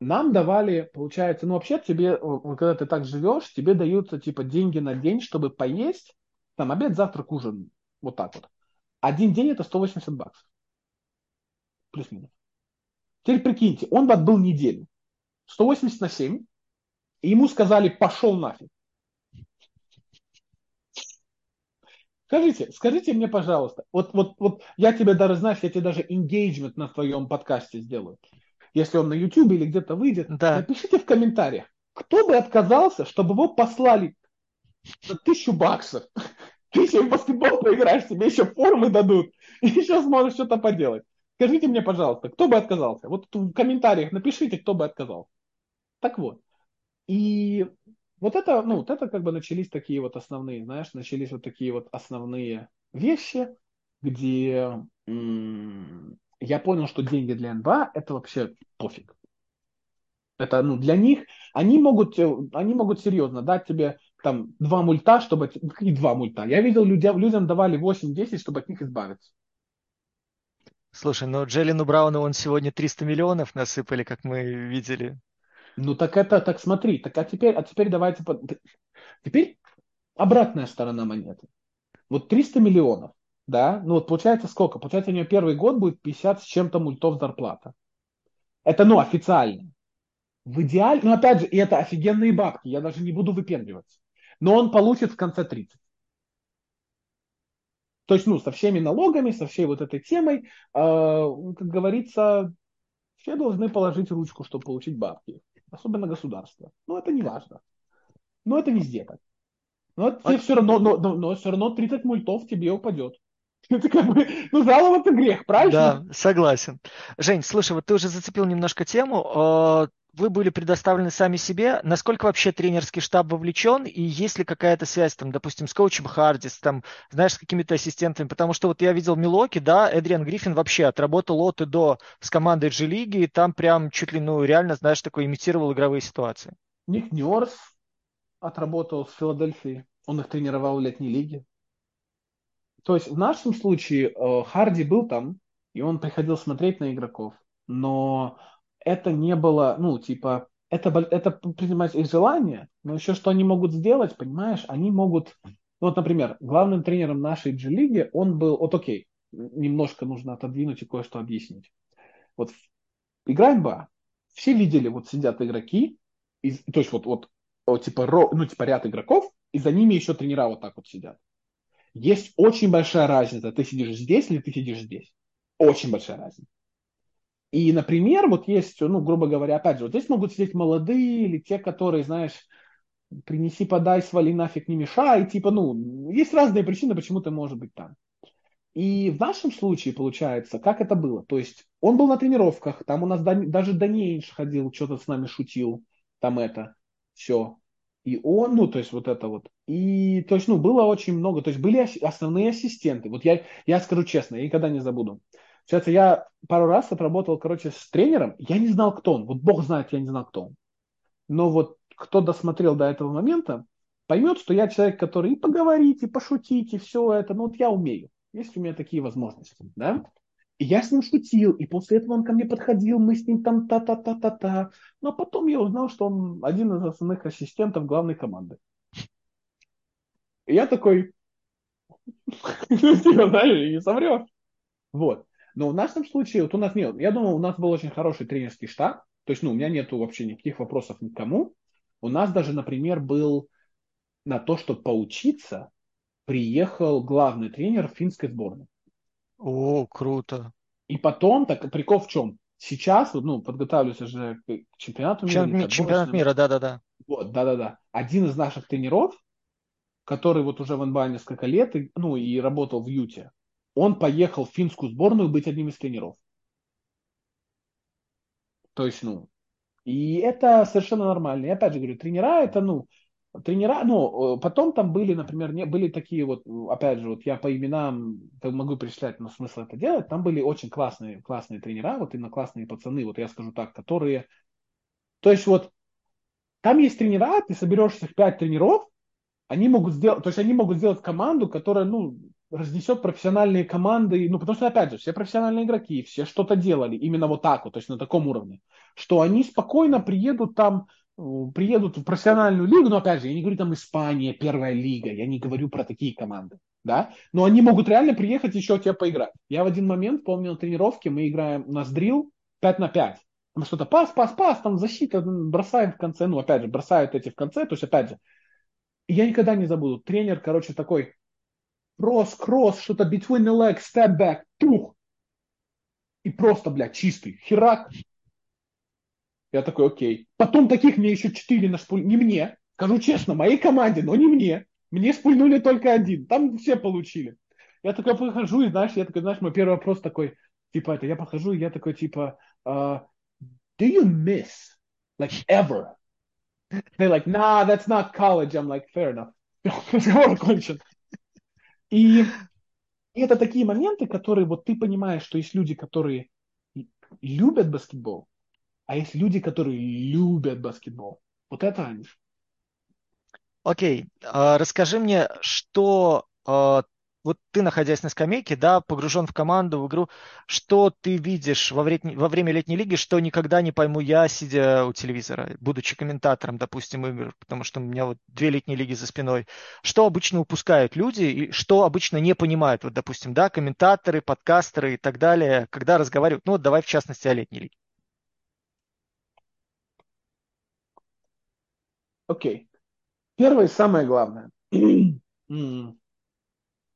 нам давали, получается, ну вообще тебе, когда ты так живешь, тебе даются типа деньги на день, чтобы поесть, там обед, завтрак, ужин, вот так вот. Один день это 180 баксов. Плюс-минус. Теперь прикиньте, он бы отбыл неделю. 180 на 7. И ему сказали, пошел нафиг. Скажите, скажите мне, пожалуйста, вот, вот, вот я тебе даже, знаешь, я тебе даже engagement на твоем подкасте сделаю если он на YouTube или где-то выйдет, да. напишите в комментариях, кто бы отказался, чтобы его послали за тысячу баксов. Ты еще в баскетбол поиграешь, тебе еще формы дадут, и еще сможешь что-то поделать. Скажите мне, пожалуйста, кто бы отказался? Вот в комментариях напишите, кто бы отказался. Так вот. И вот это, ну, вот это как бы начались такие вот основные, знаешь, начались вот такие вот основные вещи, где м- я понял, что деньги для НБА это вообще пофиг. Это, ну, для них, они могут, э, они могут серьезно дать тебе там два мульта, чтобы... Какие два мульта? Я видел, людям, людям давали 8-10, чтобы от них избавиться. Слушай, ну Джеллену Брауну он сегодня 300 миллионов насыпали, как мы видели. Ну так это, так смотри, так а теперь, а теперь давайте... Теперь обратная сторона монеты. Вот 300 миллионов да, ну вот получается сколько? Получается у нее первый год будет 50 с чем-то мультов зарплата. Это, ну, официально. В идеале, ну опять же, и это офигенные бабки, я даже не буду выпендриваться. Но он получит в конце 30. То есть, ну, со всеми налогами, со всей вот этой темой, э, как говорится, все должны положить ручку, чтобы получить бабки. Особенно государство. Но это не важно. Но это везде так. Но, тебе все равно, но, но, но все равно 30 мультов тебе упадет. Это как бы, ну, жаловаться грех, правильно? Да, согласен. Жень, слушай, вот ты уже зацепил немножко тему. Вы были предоставлены сами себе. Насколько вообще тренерский штаб вовлечен? И есть ли какая-то связь, там, допустим, с коучем Хардис, там, знаешь, с какими-то ассистентами? Потому что вот я видел Милоки, да, Эдриан Гриффин вообще отработал от и до с командой G-лиги, и там прям чуть ли, ну, реально, знаешь, такой имитировал игровые ситуации. Ник Ньюарс отработал с Филадельфией. Он их тренировал в летней лиге. То есть в нашем случае э, Харди был там, и он приходил смотреть на игроков, но это не было, ну, типа, это, это принимать их желание, но еще что они могут сделать, понимаешь, они могут, ну, вот, например, главным тренером нашей G-лиги, он был, вот окей, немножко нужно отодвинуть и кое-что объяснить. Вот играем НБА, все видели, вот сидят игроки, и, то есть вот, вот, вот типа, ро, ну, типа ряд игроков, и за ними еще тренера вот так вот сидят. Есть очень большая разница, ты сидишь здесь или ты сидишь здесь. Очень большая разница. И, например, вот есть, ну, грубо говоря, опять же, вот здесь могут сидеть молодые или те, которые, знаешь, принеси, подай, свали нафиг, не мешай. Типа, ну, есть разные причины, почему ты можешь быть там. И в нашем случае, получается, как это было? То есть он был на тренировках, там у нас даже Данеинш ходил, что-то с нами шутил, там это, все. И он, ну, то есть вот это вот. И, то есть, ну, было очень много. То есть были основные ассистенты. Вот я, я скажу честно, я никогда не забуду. Сейчас я пару раз отработал, короче, с тренером. Я не знал, кто он. Вот бог знает, я не знал, кто он. Но вот кто досмотрел до этого момента, поймет, что я человек, который и поговорить, и пошутить, и все это, ну вот я умею. Есть у меня такие возможности, да? И я с ним шутил, и после этого он ко мне подходил, мы с ним там та-та-та-та-та. Но потом я узнал, что он один из основных ассистентов главной команды. И я такой, ну, типа, знаешь, не соврешь. Вот. Но в нашем случае, вот у нас нет, я думаю, у нас был очень хороший тренерский штаб, то есть, ну, у меня нету вообще никаких вопросов никому. У нас даже, например, был на то, чтобы поучиться, приехал главный тренер финской сборной. О, круто. И потом, так прикол в чем? Сейчас, ну, подготавливаюсь уже к чемпионату мира. Чем, чемпионат мира, да-да-да. Вот, да-да-да. Один из наших тренеров, который вот уже в НБА несколько лет, и, ну, и работал в Юте, он поехал в финскую сборную быть одним из тренеров. То есть, ну, и это совершенно нормально. И опять же говорю, тренера это, ну, тренера, ну, э, потом там были, например, не, были такие вот, опять же, вот я по именам могу перечислять, но смысл это делать, там были очень классные, классные тренера, вот именно классные пацаны, вот я скажу так, которые, то есть вот, там есть тренера, ты соберешь их пять тренеров, они могут сделать, то есть они могут сделать команду, которая, ну, разнесет профессиональные команды, ну, потому что, опять же, все профессиональные игроки, все что-то делали именно вот так вот, то есть на таком уровне, что они спокойно приедут там приедут в профессиональную лигу, но опять же, я не говорю там Испания, первая лига, я не говорю про такие команды, да, но они могут реально приехать еще тебе поиграть. Я в один момент помню на тренировке, мы играем, у нас дрил 5 на 5, там что-то пас, пас, пас, там защита, бросаем в конце, ну опять же, бросают эти в конце, то есть опять же, я никогда не забуду, тренер, короче, такой, кросс, кросс, что-то between the legs, step back, тух, и просто, блядь, чистый, херак, я такой, окей. Потом таких мне еще четыре нашпуль... Не мне, скажу честно, моей команде, но не мне. Мне спульнули только один. Там все получили. Я такой подхожу, и знаешь, я такой, знаешь, мой первый вопрос такой, типа, это я подхожу, и я такой, типа, uh, do you miss, like, ever? They're like, nah, that's not college. I'm like, fair enough. Разговор окончен. И, и это такие моменты, которые вот ты понимаешь, что есть люди, которые любят баскетбол, а есть люди, которые любят баскетбол. Вот это они. Окей, okay. А, расскажи мне, что а, вот ты, находясь на скамейке, да, погружен в команду, в игру, что ты видишь во время, во время летней лиги, что никогда не пойму я, сидя у телевизора, будучи комментатором, допустим, игр, потому что у меня вот две летние лиги за спиной. Что обычно упускают люди и что обычно не понимают, вот, допустим, да, комментаторы, подкастеры и так далее, когда разговаривают, ну, вот давай в частности о летней лиге. Окей. Первое и самое главное.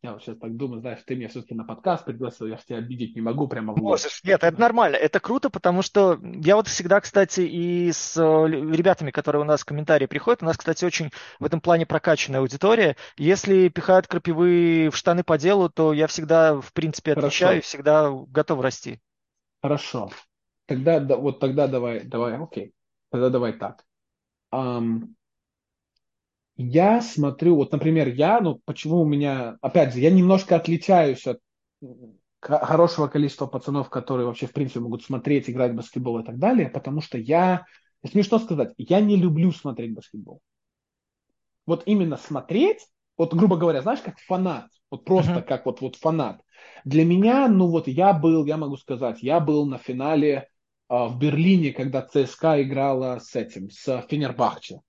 Я вот сейчас так думаю, знаешь, ты меня все-таки на подкаст пригласил, я же тебя обидеть не могу прямо в Можешь, нет, это нормально, это круто, потому что я вот всегда, кстати, и с э, ребятами, которые у нас в комментарии приходят, у нас, кстати, очень в этом плане прокачанная аудитория. Если пихают крапивы в штаны по делу, то я всегда, в принципе, отвечаю, Хорошо. всегда готов расти. Хорошо. Тогда, вот тогда давай, давай, окей. Тогда давай так. Um, я смотрю, вот, например, я, ну, почему у меня, опять же, я немножко отличаюсь от хорошего количества пацанов, которые вообще, в принципе, могут смотреть, играть в баскетбол и так далее, потому что я, смешно сказать, я не люблю смотреть баскетбол. Вот именно смотреть, вот, грубо говоря, знаешь, как фанат, вот просто uh-huh. как вот, вот фанат. Для меня, ну вот я был, я могу сказать, я был на финале э, в Берлине, когда ЦСКА играла с этим, с Фенербахче.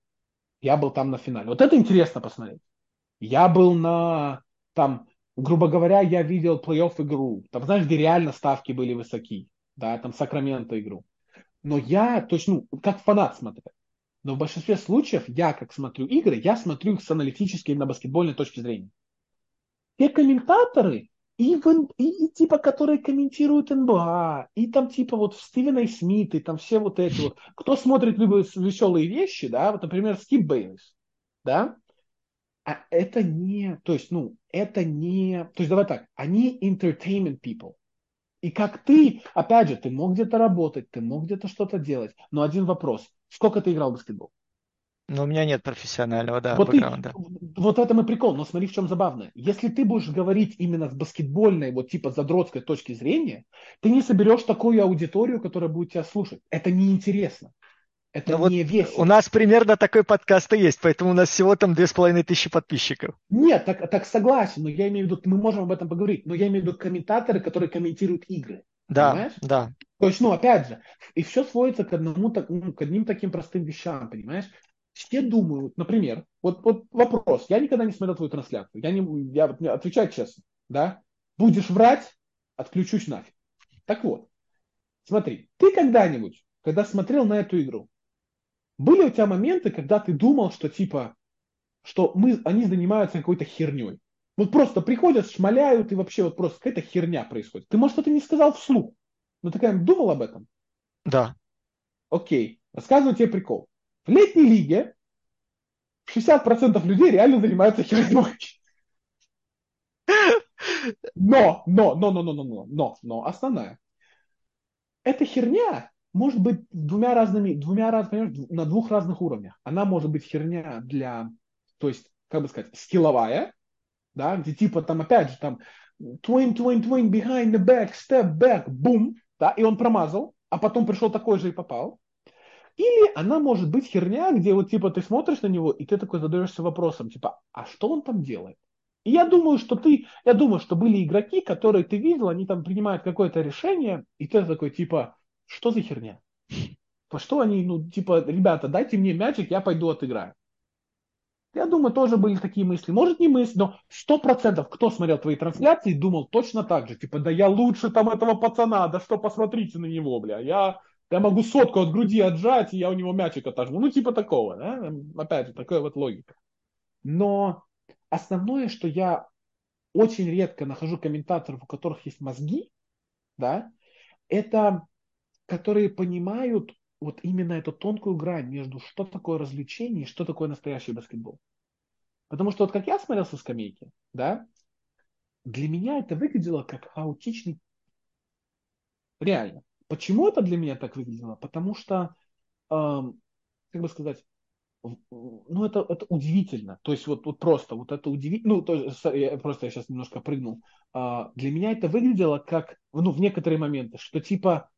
Я был там на финале. Вот это интересно посмотреть. Я был на, там, грубо говоря, я видел плей-офф игру. Там, знаешь, где реально ставки были высоки. Да, там Сакраменто игру. Но я, то есть, ну, как фанат смотрю. Но в большинстве случаев я, как смотрю игры, я смотрю их с аналитической на баскетбольной точки зрения. Те комментаторы, и, в, и, и типа, которые комментируют НБА, и там типа вот Стивена и. Смит, и там все вот эти вот, кто смотрит любые веселые вещи, да, вот, например, Скип Бейлис, да, а это не, то есть, ну, это не, то есть, давай так, они entertainment people. И как ты, опять же, ты мог где-то работать, ты мог где-то что-то делать, но один вопрос, сколько ты играл в баскетбол? Но у меня нет профессионального, да, вот бэкграунда. Ты, вот это и прикол, но смотри, в чем забавно. Если ты будешь говорить именно с баскетбольной, вот типа задротской точки зрения, ты не соберешь такую аудиторию, которая будет тебя слушать. Это неинтересно. Это ну, не вот весело. У нас примерно такой подкаст и есть, поэтому у нас всего там две с половиной тысячи подписчиков. Нет, так, так согласен, но я имею в виду, мы можем об этом поговорить, но я имею в виду комментаторы, которые комментируют игры. Да, понимаешь? да. То есть, ну, опять же, и все сводится к, одному, ну, к одним таким простым вещам, понимаешь? Все думают, например, вот, вот вопрос, я никогда не смотрел твою трансляцию, я, не, я отвечаю честно, да? Будешь врать, отключусь нафиг. Так вот, смотри, ты когда-нибудь, когда смотрел на эту игру, были у тебя моменты, когда ты думал, что типа, что мы, они занимаются какой-то херней? Вот просто приходят, шмаляют, и вообще вот просто какая-то херня происходит. Ты, может, это не сказал вслух, но ты когда думал об этом? Да. Окей, рассказываю тебе прикол. В летней лиге 60% людей реально занимаются херней. Но, но, но, но, но, но, но, но, но, основная. Эта херня может быть двумя разными, двумя разными, на двух разных уровнях. Она может быть херня для, то есть, как бы сказать, скилловая, да, где типа там опять же там twin, twin, twin, behind the back, step back, boom, да, и он промазал, а потом пришел такой же и попал. Или она может быть херня, где вот типа ты смотришь на него, и ты такой задаешься вопросом, типа, а что он там делает? И я думаю, что ты, я думаю, что были игроки, которые ты видел, они там принимают какое-то решение, и ты такой, типа, что за херня? Что они, ну, типа, ребята, дайте мне мячик, я пойду отыграю. Я думаю, тоже были такие мысли. Может, не мысли, но сто процентов, кто смотрел твои трансляции, думал точно так же. Типа, да я лучше там этого пацана, да что, посмотрите на него, бля. Я, я могу сотку от груди отжать, и я у него мячик отожму. Ну, типа такого, да? Опять же, такая вот логика. Но основное, что я очень редко нахожу комментаторов, у которых есть мозги, да, это которые понимают вот именно эту тонкую грань между что такое развлечение и что такое настоящий баскетбол. Потому что вот как я смотрел со скамейки, да, для меня это выглядело как хаотичный... Реально. Почему это для меня так выглядело? Потому что, эм, как бы сказать, ну это, это удивительно. То есть вот, вот просто, вот это удивительно. Ну, то я, просто я сейчас немножко прыгнул. Э, для меня это выглядело как, ну, в некоторые моменты, что типа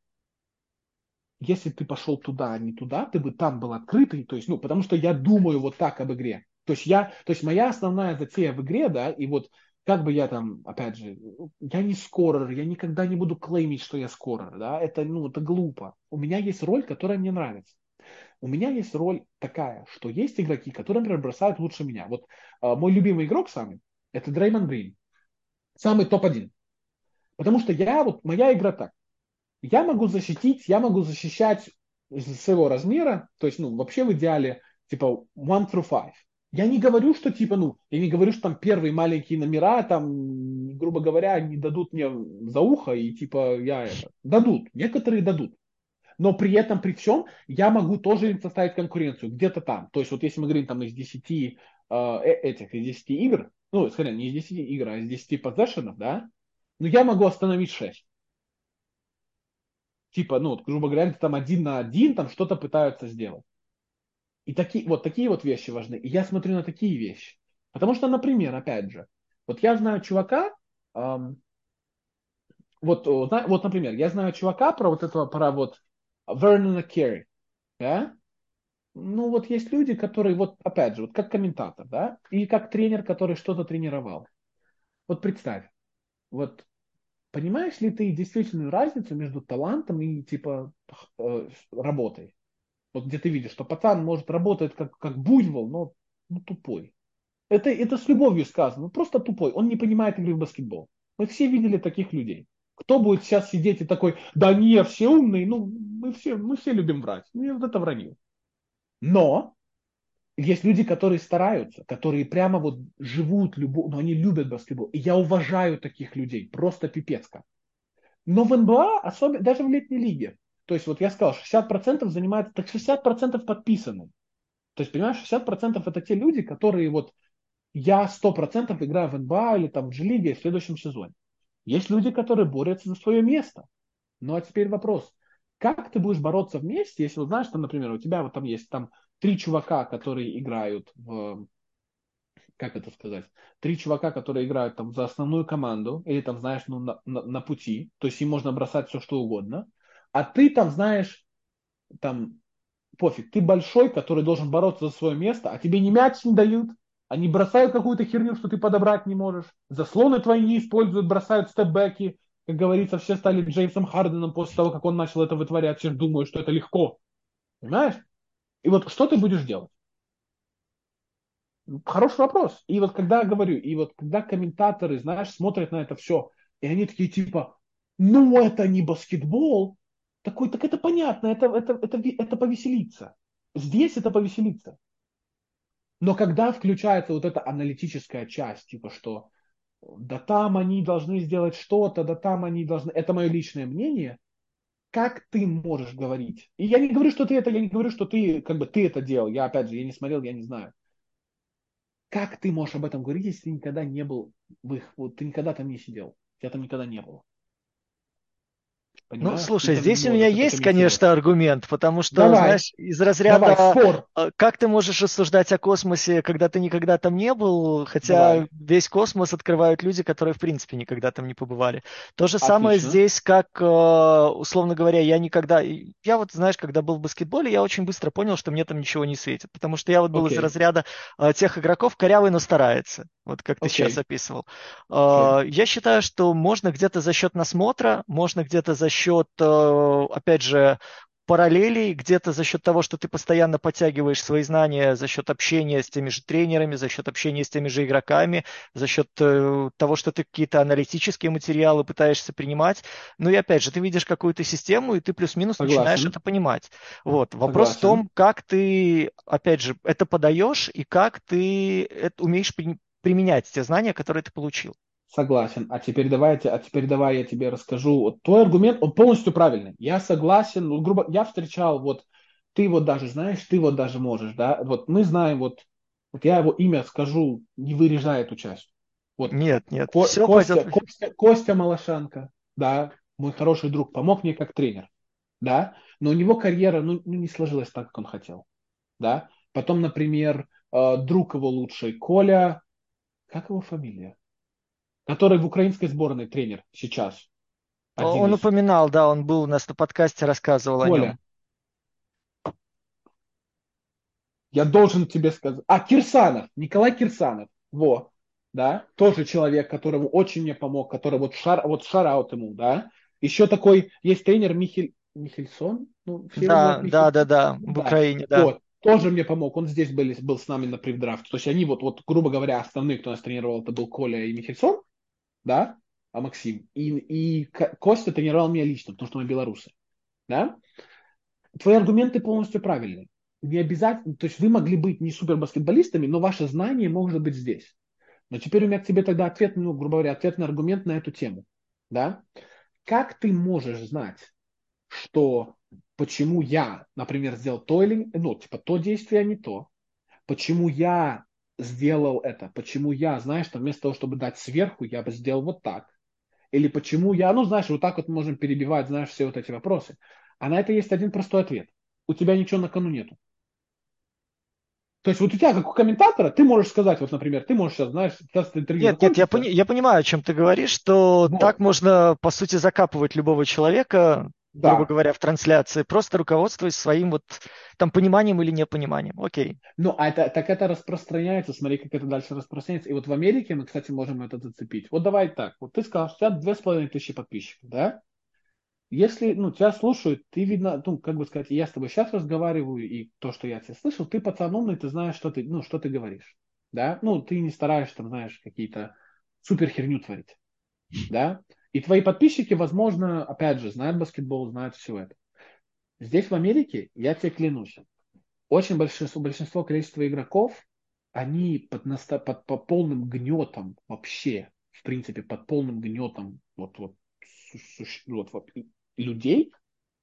если ты пошел туда, а не туда, ты бы там был открытый, то есть, ну, потому что я думаю вот так об игре. То есть я, то есть моя основная затея в игре, да, и вот как бы я там, опять же, я не скорер, я никогда не буду клеймить, что я скорер, да, это, ну, это глупо. У меня есть роль, которая мне нравится. У меня есть роль такая, что есть игроки, которые, например, бросают лучше меня. Вот э, мой любимый игрок самый, это Дреймон Грин. Самый топ-1. Потому что я, вот моя игра так я могу защитить, я могу защищать своего размера, то есть, ну, вообще в идеале, типа, one through five. Я не говорю, что типа, ну, я не говорю, что там первые маленькие номера, там, грубо говоря, не дадут мне за ухо, и типа я это. Дадут, некоторые дадут. Но при этом, при всем, я могу тоже им составить конкуренцию где-то там. То есть вот если мы говорим там из 10 э, э, этих, из 10 игр, ну, скорее, не из 10 игр, а из 10 позешенов, да, ну, я могу остановить 6 типа, ну, грубо говоря, там один на один там что-то пытаются сделать. И такие, вот такие вот вещи важны. И я смотрю на такие вещи. Потому что, например, опять же, вот я знаю чувака, эм, вот, вот, например, я знаю чувака про вот этого, про вот Вернона Керри, да? Ну, вот есть люди, которые, вот, опять же, вот как комментатор, да, и как тренер, который что-то тренировал. Вот представь, вот понимаешь ли ты действительную разницу между талантом и типа э, работой? Вот где ты видишь, что пацан может работать как, как буйвол, но ну, тупой. Это, это с любовью сказано, просто тупой. Он не понимает игры в баскетбол. Мы все видели таких людей. Кто будет сейчас сидеть и такой, да не, все умные, ну, мы все, мы все любим врать. Нет, это вранье. Но есть люди, которые стараются, которые прямо вот живут любовь, но они любят баскетбол. И я уважаю таких людей, просто пипецко. Но в НБА, особенно, даже в летней лиге, то есть вот я сказал, 60% занимаются, так 60% подписаны. То есть, понимаешь, 60% это те люди, которые вот я 100% играю в НБА или там в G-лиге в следующем сезоне. Есть люди, которые борются за свое место. Ну а теперь вопрос, как ты будешь бороться вместе, если вот знаешь, что, например, у тебя вот там есть там три чувака, которые играют в как это сказать, три чувака, которые играют там за основную команду, или там, знаешь, ну, на, на, на пути, то есть им можно бросать все, что угодно, а ты там, знаешь, там пофиг, ты большой, который должен бороться за свое место, а тебе ни мяч не дают, они бросают какую-то херню, что ты подобрать не можешь, заслоны твои не используют, бросают степбеки, как говорится, все стали Джеймсом Харденом после того, как он начал это вытворять, все думают, что это легко. Понимаешь? И вот что ты будешь делать? Хороший вопрос. И вот когда говорю, и вот когда комментаторы, знаешь, смотрят на это все, и они такие типа, ну это не баскетбол, такой, так это понятно, это, это, это, это повеселиться. Здесь это повеселиться. Но когда включается вот эта аналитическая часть, типа что да там они должны сделать что-то, да там они должны... Это мое личное мнение. Как ты можешь говорить? И я не говорю, что ты это, я не говорю, что ты, как бы, ты это делал. Я, опять же, я не смотрел, я не знаю. Как ты можешь об этом говорить, если ты никогда не был в их, вот ты никогда там не сидел, тебя там никогда не было? Понимаешь? Ну, слушай, здесь у меня есть, конечно, аргумент, потому что, Давай. знаешь, из разряда, Давай, спор. А, как ты можешь рассуждать о космосе, когда ты никогда там не был, хотя Давай. весь космос открывают люди, которые, в принципе, никогда там не побывали. То же Отлично. самое здесь, как, а, условно говоря, я никогда... Я вот, знаешь, когда был в баскетболе, я очень быстро понял, что мне там ничего не светит, потому что я вот был okay. из разряда а, тех игроков, корявый, но старается, вот как ты okay. сейчас описывал. Okay. Я считаю, что можно где-то за счет насмотра, можно где-то за счет, э, опять же, параллелей, где-то за счет того, что ты постоянно подтягиваешь свои знания, за счет общения с теми же тренерами, за счет общения с теми же игроками, за счет э, того, что ты какие-то аналитические материалы пытаешься принимать. Ну и опять же, ты видишь какую-то систему, и ты плюс-минус Согласен. начинаешь это понимать. Вот. Вопрос Согласен. в том, как ты, опять же, это подаешь и как ты это умеешь применять те знания, которые ты получил. Согласен. А теперь давайте, а теперь давай я тебе расскажу. Вот твой аргумент, он полностью правильный. Я согласен. Ну, грубо, я встречал вот, ты вот даже знаешь, ты вот даже можешь, да. Вот мы знаем вот, вот я его имя скажу, не вырежая эту часть. Вот. Нет, нет. Ко- все Костя, пойдет... Костя, Костя Малашенко, да, мой хороший друг, помог мне как тренер, да. Но у него карьера, ну, ну не сложилась так, как он хотел, да. Потом, например, э, друг его лучший, Коля, как его фамилия? Который в украинской сборной тренер сейчас. Он из... упоминал, да, он был у нас на подкасте, рассказывал Коля. о нем. Я должен тебе сказать. А, Кирсанов, Николай Кирсанов, во, да, тоже человек, которому очень мне помог, который вот шар, вот шараут ему, да. Еще такой, есть тренер Михель, Михельсон, ну, да, да, да, да, в Украине, да. Вот, тоже мне помог. Он здесь был, был с нами на привдрафте. То есть они вот, вот, грубо говоря, основные, кто нас тренировал, это был Коля и Михельсон да, а Максим, и, и Костя тренировал меня лично, потому что мы белорусы, да. Твои аргументы полностью правильные. Не обязательно, то есть вы могли быть не супер баскетболистами, но ваше знание может быть здесь. Но теперь у меня к тебе тогда ответ, ну, грубо говоря, ответный аргумент на эту тему, да. Как ты можешь знать, что почему я, например, сделал то или, ну, типа, то действие, а не то, почему я сделал это? Почему я, знаешь, там вместо того, чтобы дать сверху, я бы сделал вот так? Или почему я, ну, знаешь, вот так вот можем перебивать, знаешь, все вот эти вопросы. А на это есть один простой ответ. У тебя ничего на кону нету. То есть вот у тебя, как у комментатора, ты можешь сказать, вот, например, ты можешь сейчас, знаешь, сейчас интервью Нет, нет, я, пони- я понимаю, о чем ты говоришь, что вот. так можно, по сути, закапывать любого человека, да. грубо говоря, в трансляции, просто руководствуясь своим вот там пониманием или непониманием. Окей. Ну, а это, так это распространяется, смотри, как это дальше распространяется. И вот в Америке мы, кстати, можем это зацепить. Вот давай так, вот ты сказал, что у тебя две с половиной тысячи подписчиков, да? Если, ну, тебя слушают, ты, видно, ну, как бы сказать, я с тобой сейчас разговариваю, и то, что я тебя слышал, ты пацан умный, ты знаешь, что ты, ну, что ты говоришь, да? Ну, ты не стараешься, там, знаешь, какие-то супер херню творить, да? И твои подписчики, возможно, опять же, знают баскетбол, знают все это. Здесь, в Америке, я тебе клянусь, очень большинство, большинство количества игроков, они под, под, под полным гнетом вообще, в принципе, под полным гнетом вот, вот, вот, вот, людей,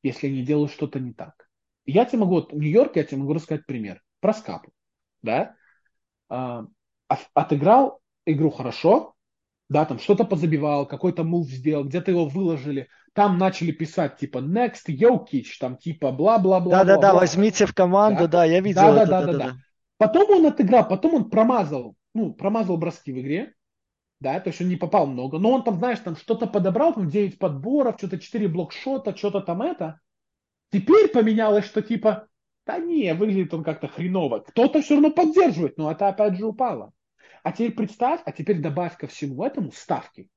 если они делают что-то не так. Я тебе могу, вот, Нью-Йорк, я тебе могу рассказать пример. Про скапу. Да? А, отыграл игру хорошо, да, там что-то позабивал, какой-то мув сделал, где-то его выложили, там начали писать типа next Jokic, там типа бла-бла-бла. Да-да-да, возьмите в команду, да, да я видел да, это. Да-да-да. Потом он отыграл, потом он промазал, ну, промазал броски в игре, да, то есть он не попал много, но он там, знаешь, там что-то подобрал, там 9 подборов, что-то 4 блокшота, что-то там это. Теперь поменялось, что типа, Да не, выглядит он как-то хреново. Кто-то все равно поддерживает, но это опять же упало. А теперь представь, а теперь добавь ко всему этому ставки.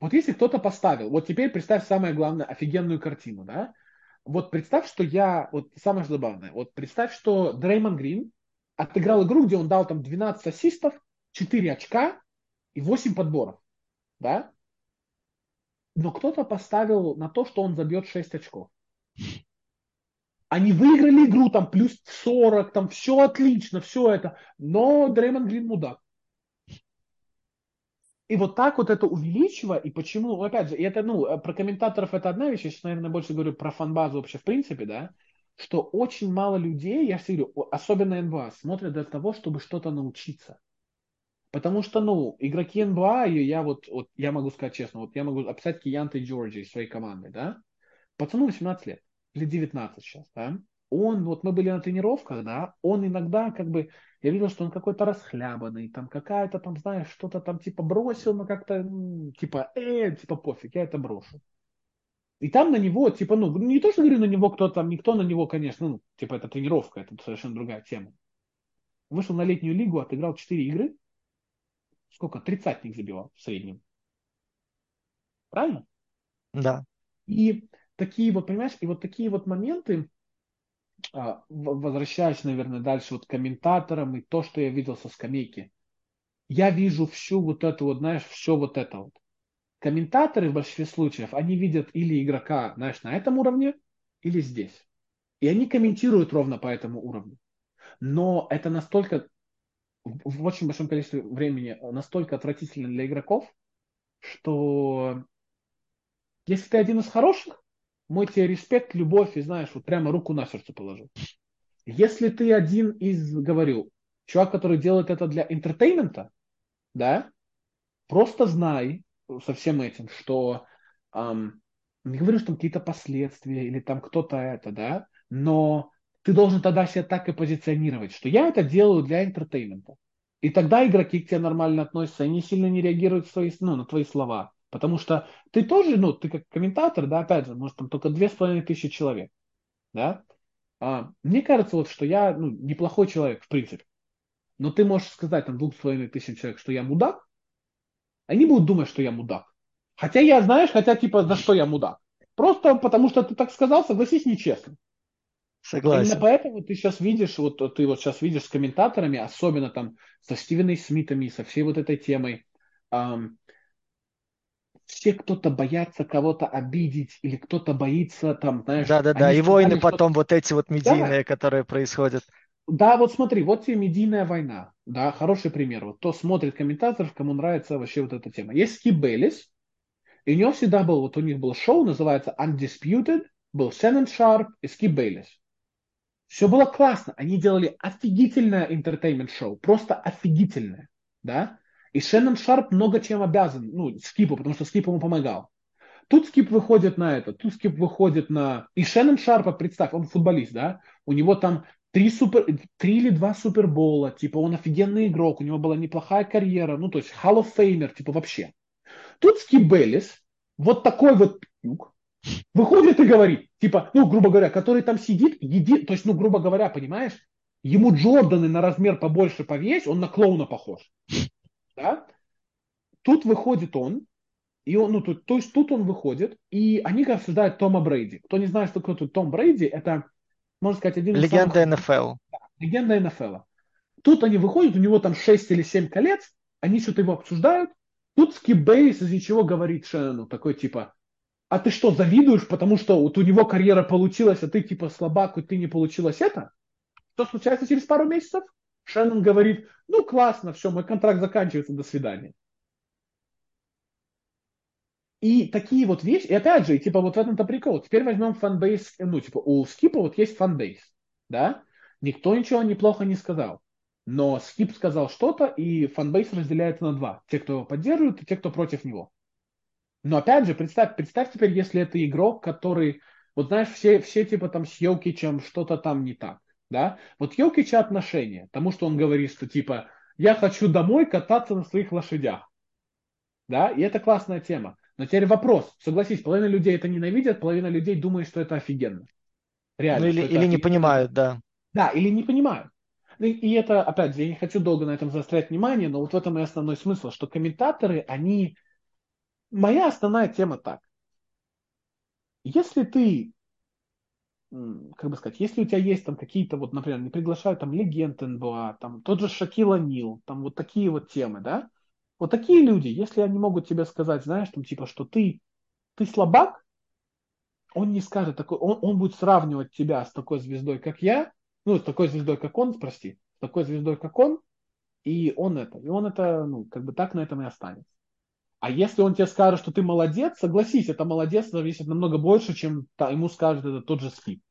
Вот если кто-то поставил, вот теперь представь самое главное, офигенную картину, да? Вот представь, что я, вот самое забавное, вот представь, что Дреймон Грин отыграл игру, где он дал там 12 ассистов, 4 очка и 8 подборов, да? Но кто-то поставил на то, что он забьет 6 очков. Они выиграли игру, там плюс 40, там все отлично, все это. Но Дреймон Грин мудак. И вот так вот это увеличивая, и почему, опять же, и это, ну, э, про комментаторов это одна вещь, я сейчас, наверное, больше говорю про фанбазу вообще в принципе, да, что очень мало людей, я всегда говорю, особенно НБА, смотрят для того, чтобы что-то научиться. Потому что, ну, игроки НБА, и я вот, вот, я могу сказать честно, вот я могу описать Киянта Джорджи из своей команды, да, пацану 18 лет, или 19 сейчас, да, он, вот мы были на тренировках, да, он иногда как бы, я видел, что он какой-то расхлябанный, там какая-то там, знаешь, что-то там типа бросил, но как-то, типа, э, типа пофиг, я это брошу. И там на него, типа, ну, не то, что говорю на него кто там, никто на него, конечно, ну, типа, это тренировка, это совершенно другая тема. Вышел на летнюю лигу, отыграл 4 игры, сколько, тридцатник забивал в среднем. Правильно? Да. И такие вот, понимаешь, и вот такие вот моменты, а, возвращаясь, наверное, дальше вот к комментаторам и то, что я видел со скамейки, я вижу всю вот эту вот, знаешь, все вот это вот. Комментаторы в большинстве случаев, они видят или игрока, знаешь, на этом уровне, или здесь. И они комментируют ровно по этому уровню. Но это настолько, в очень большом количестве времени, настолько отвратительно для игроков, что если ты один из хороших, мой тебе респект, любовь, и знаешь, вот прямо руку на сердце положу. Если ты один из, говорю, чувак, который делает это для entertainment а, да, просто знай со всем этим, что эм, не говорю, что там какие-то последствия или там кто-то это, да, но ты должен тогда себя так и позиционировать, что я это делаю для entertainment а. И тогда игроки к тебе нормально относятся, они сильно не реагируют свои, ну, на твои слова. Потому что ты тоже, ну, ты как комментатор, да, опять же, может, там только две с половиной тысячи человек, да. А, мне кажется, вот, что я, ну, неплохой человек, в принципе. Но ты можешь сказать там двух с половиной тысяч человек, что я мудак, они будут думать, что я мудак. Хотя я, знаешь, хотя типа за что я мудак. Просто потому что ты так сказал, согласись, нечестно. Согласен. Именно поэтому ты сейчас видишь, вот ты вот сейчас видишь с комментаторами, особенно там со Стивеной Смитами, со всей вот этой темой, эм, все кто-то боятся кого-то обидеть или кто-то боится там, знаешь... Да-да-да, и войны потом вот эти вот медийные, да. которые происходят. Да, вот смотри, вот тебе медийная война, да, хороший пример. Вот кто смотрит комментаторов, кому нравится вообще вот эта тема. Есть Скип Бейлис, и у него всегда был, вот у них было шоу, называется Undisputed, был Шеннон Шарп и Скип Бейлис. Все было классно, они делали офигительное entertainment шоу, просто офигительное, да. И Шеннон Шарп много чем обязан, ну, Скипу, потому что Скип ему помогал. Тут Скип выходит на это, тут Скип выходит на... И Шеннон Шарпа, представь, он футболист, да? У него там три, супер... три или два супербола, типа он офигенный игрок, у него была неплохая карьера, ну, то есть Hall of Famer, типа вообще. Тут Скип Бейлис, вот такой вот выходит и говорит, типа, ну, грубо говоря, который там сидит, едит, то есть, ну, грубо говоря, понимаешь, ему Джорданы на размер побольше повесь, он на клоуна похож да, тут выходит он, и он, ну, тут, то есть тут он выходит, и они обсуждают Тома Брейди. Кто не знает, что такое тут Том Брейди, это, можно сказать, один из Легенда самых... НФЛ. Да, легенда НФЛ. Тут они выходят, у него там 6 или 7 колец, они что-то его обсуждают. Тут Скип Бейс из-за чего говорит Шеннону, такой типа, а ты что, завидуешь, потому что вот у него карьера получилась, а ты типа слабак, и ты не получилось это? Что случается через пару месяцев? Шеннон говорит, ну классно, все, мой контракт заканчивается, до свидания. И такие вот вещи, и опять же, типа вот в этом-то прикол. Теперь возьмем fanbase, ну типа у Скипа вот есть fanbase, да? Никто ничего неплохо не сказал. Но Скип сказал что-то, и фанбейс разделяется на два. Те, кто его поддерживают, и те, кто против него. Но опять же, представь, представь теперь, если это игрок, который, вот знаешь, все, все типа там с Йокичем что-то там не так да, вот Йокича отношение, тому, что он говорит, что типа, я хочу домой кататься на своих лошадях, да, и это классная тема. Но теперь вопрос, согласись, половина людей это ненавидят, половина людей думает, что это офигенно. Реально. Ну или, или не понимают, да. Да, или не понимают. И это, опять же, я не хочу долго на этом заострять внимание, но вот в этом и основной смысл, что комментаторы, они... Моя основная тема так. Если ты, как бы сказать, если у тебя есть там какие-то, вот, например, не приглашают там легенд НБА, там тот же Шакила Нил, там вот такие вот темы, да, вот такие люди, если они могут тебе сказать, знаешь, там типа, что ты, ты слабак, он не скажет такой, он, он будет сравнивать тебя с такой звездой, как я, ну, с такой звездой, как он, прости, с такой звездой, как он, и он это, и он это, ну, как бы так на этом и останется. А если он тебе скажет, что ты молодец, согласись, это молодец зависит намного больше, чем та, ему скажет это тот же скип.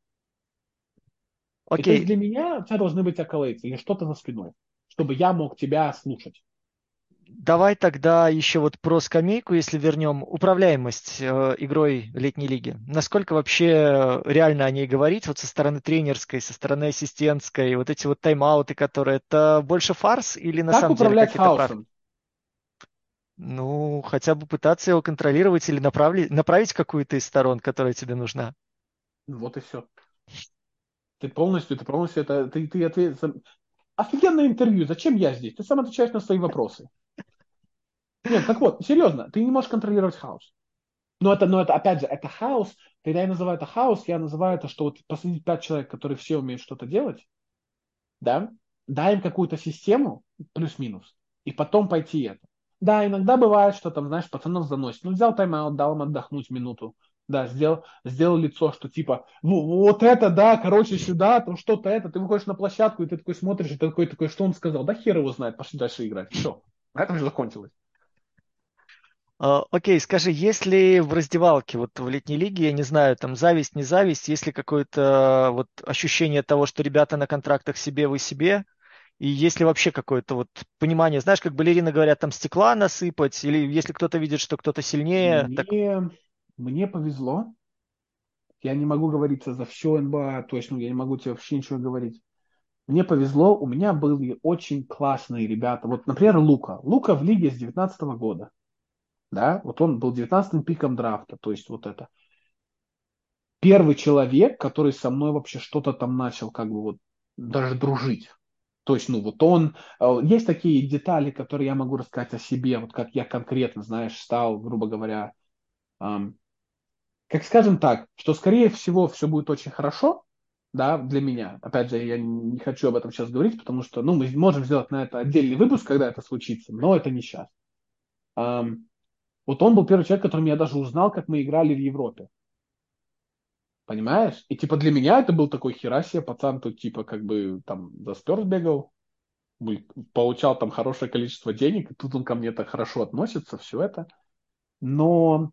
Okay. И то есть для меня у тебя должны быть акколейцы или что-то за спиной, чтобы я мог тебя слушать. Давай тогда еще вот про скамейку, если вернем управляемость э, игрой летней лиги. Насколько вообще реально о ней говорить вот со стороны тренерской, со стороны ассистентской, вот эти вот тайм-ауты, которые это больше фарс или на как самом деле какие-то хаосом? Ну, хотя бы пытаться его контролировать или направить, направить какую-то из сторон, которая тебе нужна. Вот и все. Ты полностью, ты полностью это, ты, ты ответ... Офигенное интервью. Зачем я здесь? Ты сам отвечаешь на свои вопросы. Нет, так вот, серьезно, ты не можешь контролировать хаос. Но это, но это, опять же, это хаос. Когда я называю это хаос, я называю это, что вот посадить пять человек, которые все умеют что-то делать, да, дай им какую-то систему, плюс-минус, и потом пойти это. Да, иногда бывает, что там, знаешь, пацанов заносит. Ну, взял тайм-аут, дал им отдохнуть минуту. Да, сделал, сделал лицо, что типа, вот это, да, короче, сюда, там что-то это. Ты выходишь на площадку, и ты такой смотришь, и ты такой, такой, что он сказал? Да хер его знает, пошли дальше играть. Все, на этом же закончилось. А, окей, скажи, если в раздевалке, вот в летней лиге, я не знаю, там зависть, не зависть, есть ли какое-то вот ощущение того, что ребята на контрактах себе, вы себе, и есть ли вообще какое-то вот понимание, знаешь, как балерины говорят, там стекла насыпать, или если кто-то видит, что кто-то сильнее? Мне, так... мне повезло. Я не могу говориться за все НБА, точно, я не могу тебе вообще ничего говорить. Мне повезло, у меня были очень классные ребята. Вот, например, Лука. Лука в лиге с 19 года да, вот он был 19-м пиком драфта, то есть вот это. Первый человек, который со мной вообще что-то там начал как бы вот даже дружить. То есть, ну, вот он... Э, есть такие детали, которые я могу рассказать о себе, вот как я конкретно, знаешь, стал, грубо говоря, эм, как скажем так, что, скорее всего, все будет очень хорошо, да, для меня. Опять же, я не хочу об этом сейчас говорить, потому что, ну, мы можем сделать на это отдельный выпуск, когда это случится, но это не сейчас. Эм, вот он был первый человек, которым я даже узнал, как мы играли в Европе. Понимаешь? И типа для меня это был такой херасия, пацан тут типа как бы там за Сперс бегал, получал там хорошее количество денег, и тут он ко мне так хорошо относится, все это. Но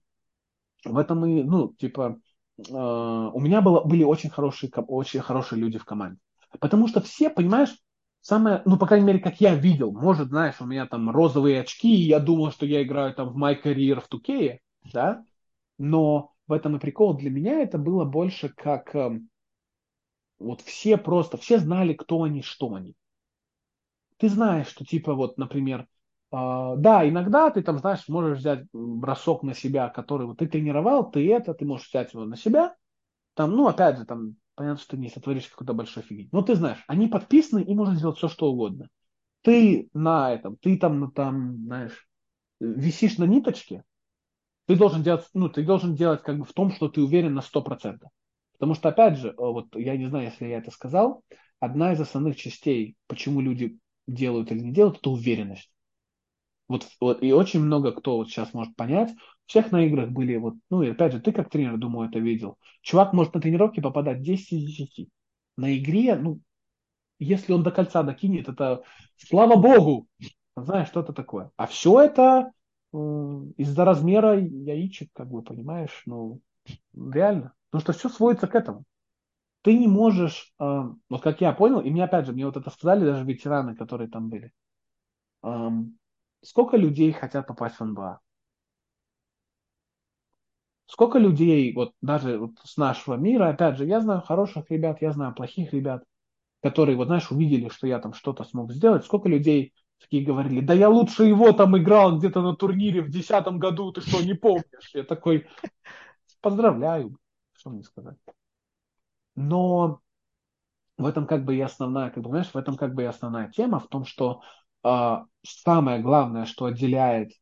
в этом и, ну, типа, э, у меня было, были очень хорошие, очень хорошие люди в команде. Потому что все, понимаешь, самое, ну, по крайней мере, как я видел, может, знаешь, у меня там розовые очки, и я думал, что я играю там в My Career в Тукее, да, но в этом и прикол. Для меня это было больше как э, вот все просто, все знали, кто они, что они. Ты знаешь, что типа вот, например, э, да, иногда ты там, знаешь, можешь взять бросок на себя, который вот ты тренировал, ты это, ты можешь взять его на себя, там, ну, опять же, там, понятно, что ты не сотворишь какой-то большой фигни. Но ты знаешь, они подписаны, и можно сделать все, что угодно. Ты на этом, ты там, там, знаешь, висишь на ниточке, ты должен делать, ну, ты должен делать как бы в том, что ты уверен на 100%. Потому что, опять же, вот я не знаю, если я это сказал, одна из основных частей, почему люди делают или не делают, это уверенность. Вот, вот, и очень много кто вот сейчас может понять, всех на играх были вот, ну и опять же, ты как тренер, думаю, это видел. Чувак может на тренировке попадать 10 из 10. На игре, ну, если он до кольца докинет, это слава богу, знаешь, что-то такое. А все это э, из-за размера яичек, как бы, понимаешь, ну, реально. Потому что все сводится к этому. Ты не можешь, э, вот как я понял, и мне опять же, мне вот это сказали даже ветераны, которые там были. Э, сколько людей хотят попасть в НБА? Сколько людей, вот даже вот с нашего мира, опять же, я знаю хороших ребят, я знаю плохих ребят, которые, вот знаешь, увидели, что я там что-то смог сделать. Сколько людей такие говорили, да я лучше его там играл где-то на турнире в десятом году, ты что, не помнишь? Я такой, поздравляю, что мне сказать. Но в этом как бы и основная, как бы, знаешь, в этом как бы и основная тема в том, что э, самое главное, что отделяет